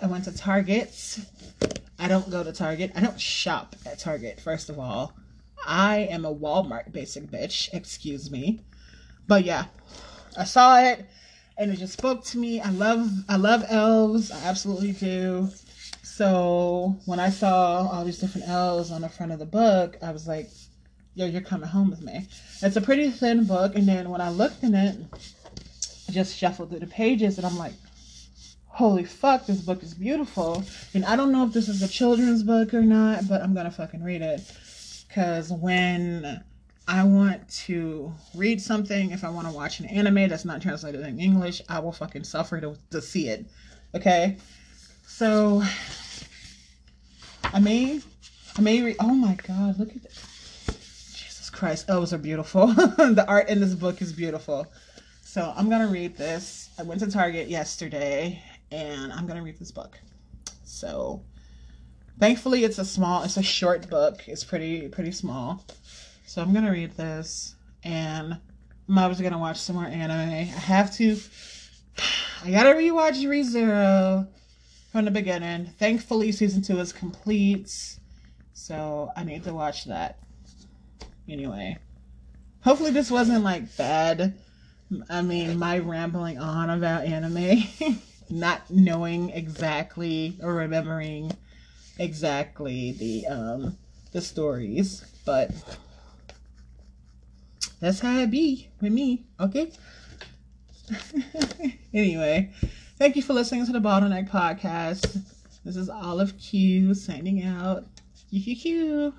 I went to Target. I don't go to Target. I don't shop at Target, first of all. I am a Walmart basic bitch, excuse me. But yeah, I saw it and it just spoke to me. I love I love elves. I absolutely do. So when I saw all these different elves on the front of the book, I was like, yo, you're coming home with me. It's a pretty thin book, and then when I looked in it, I just shuffled through the pages and I'm like, holy fuck, this book is beautiful. And I don't know if this is a children's book or not, but I'm gonna fucking read it. Because when I want to read something, if I want to watch an anime that's not translated in English, I will fucking suffer to, to see it. Okay? So, I may, I may read, oh my god, look at this. Jesus Christ, elves are beautiful. the art in this book is beautiful. So I'm gonna read this. I went to Target yesterday and I'm gonna read this book. So thankfully it's a small, it's a short book. It's pretty pretty small. So I'm gonna read this and I'm obviously gonna watch some more anime. I have to I gotta rewatch ReZero from the beginning. Thankfully season two is complete. So I need to watch that. Anyway. Hopefully this wasn't like bad. I mean, my rambling on about anime. not knowing exactly or remembering exactly the um the stories, but that's how it be with me, okay? anyway, thank you for listening to the Bottleneck Podcast. This is Olive Q signing out. Q.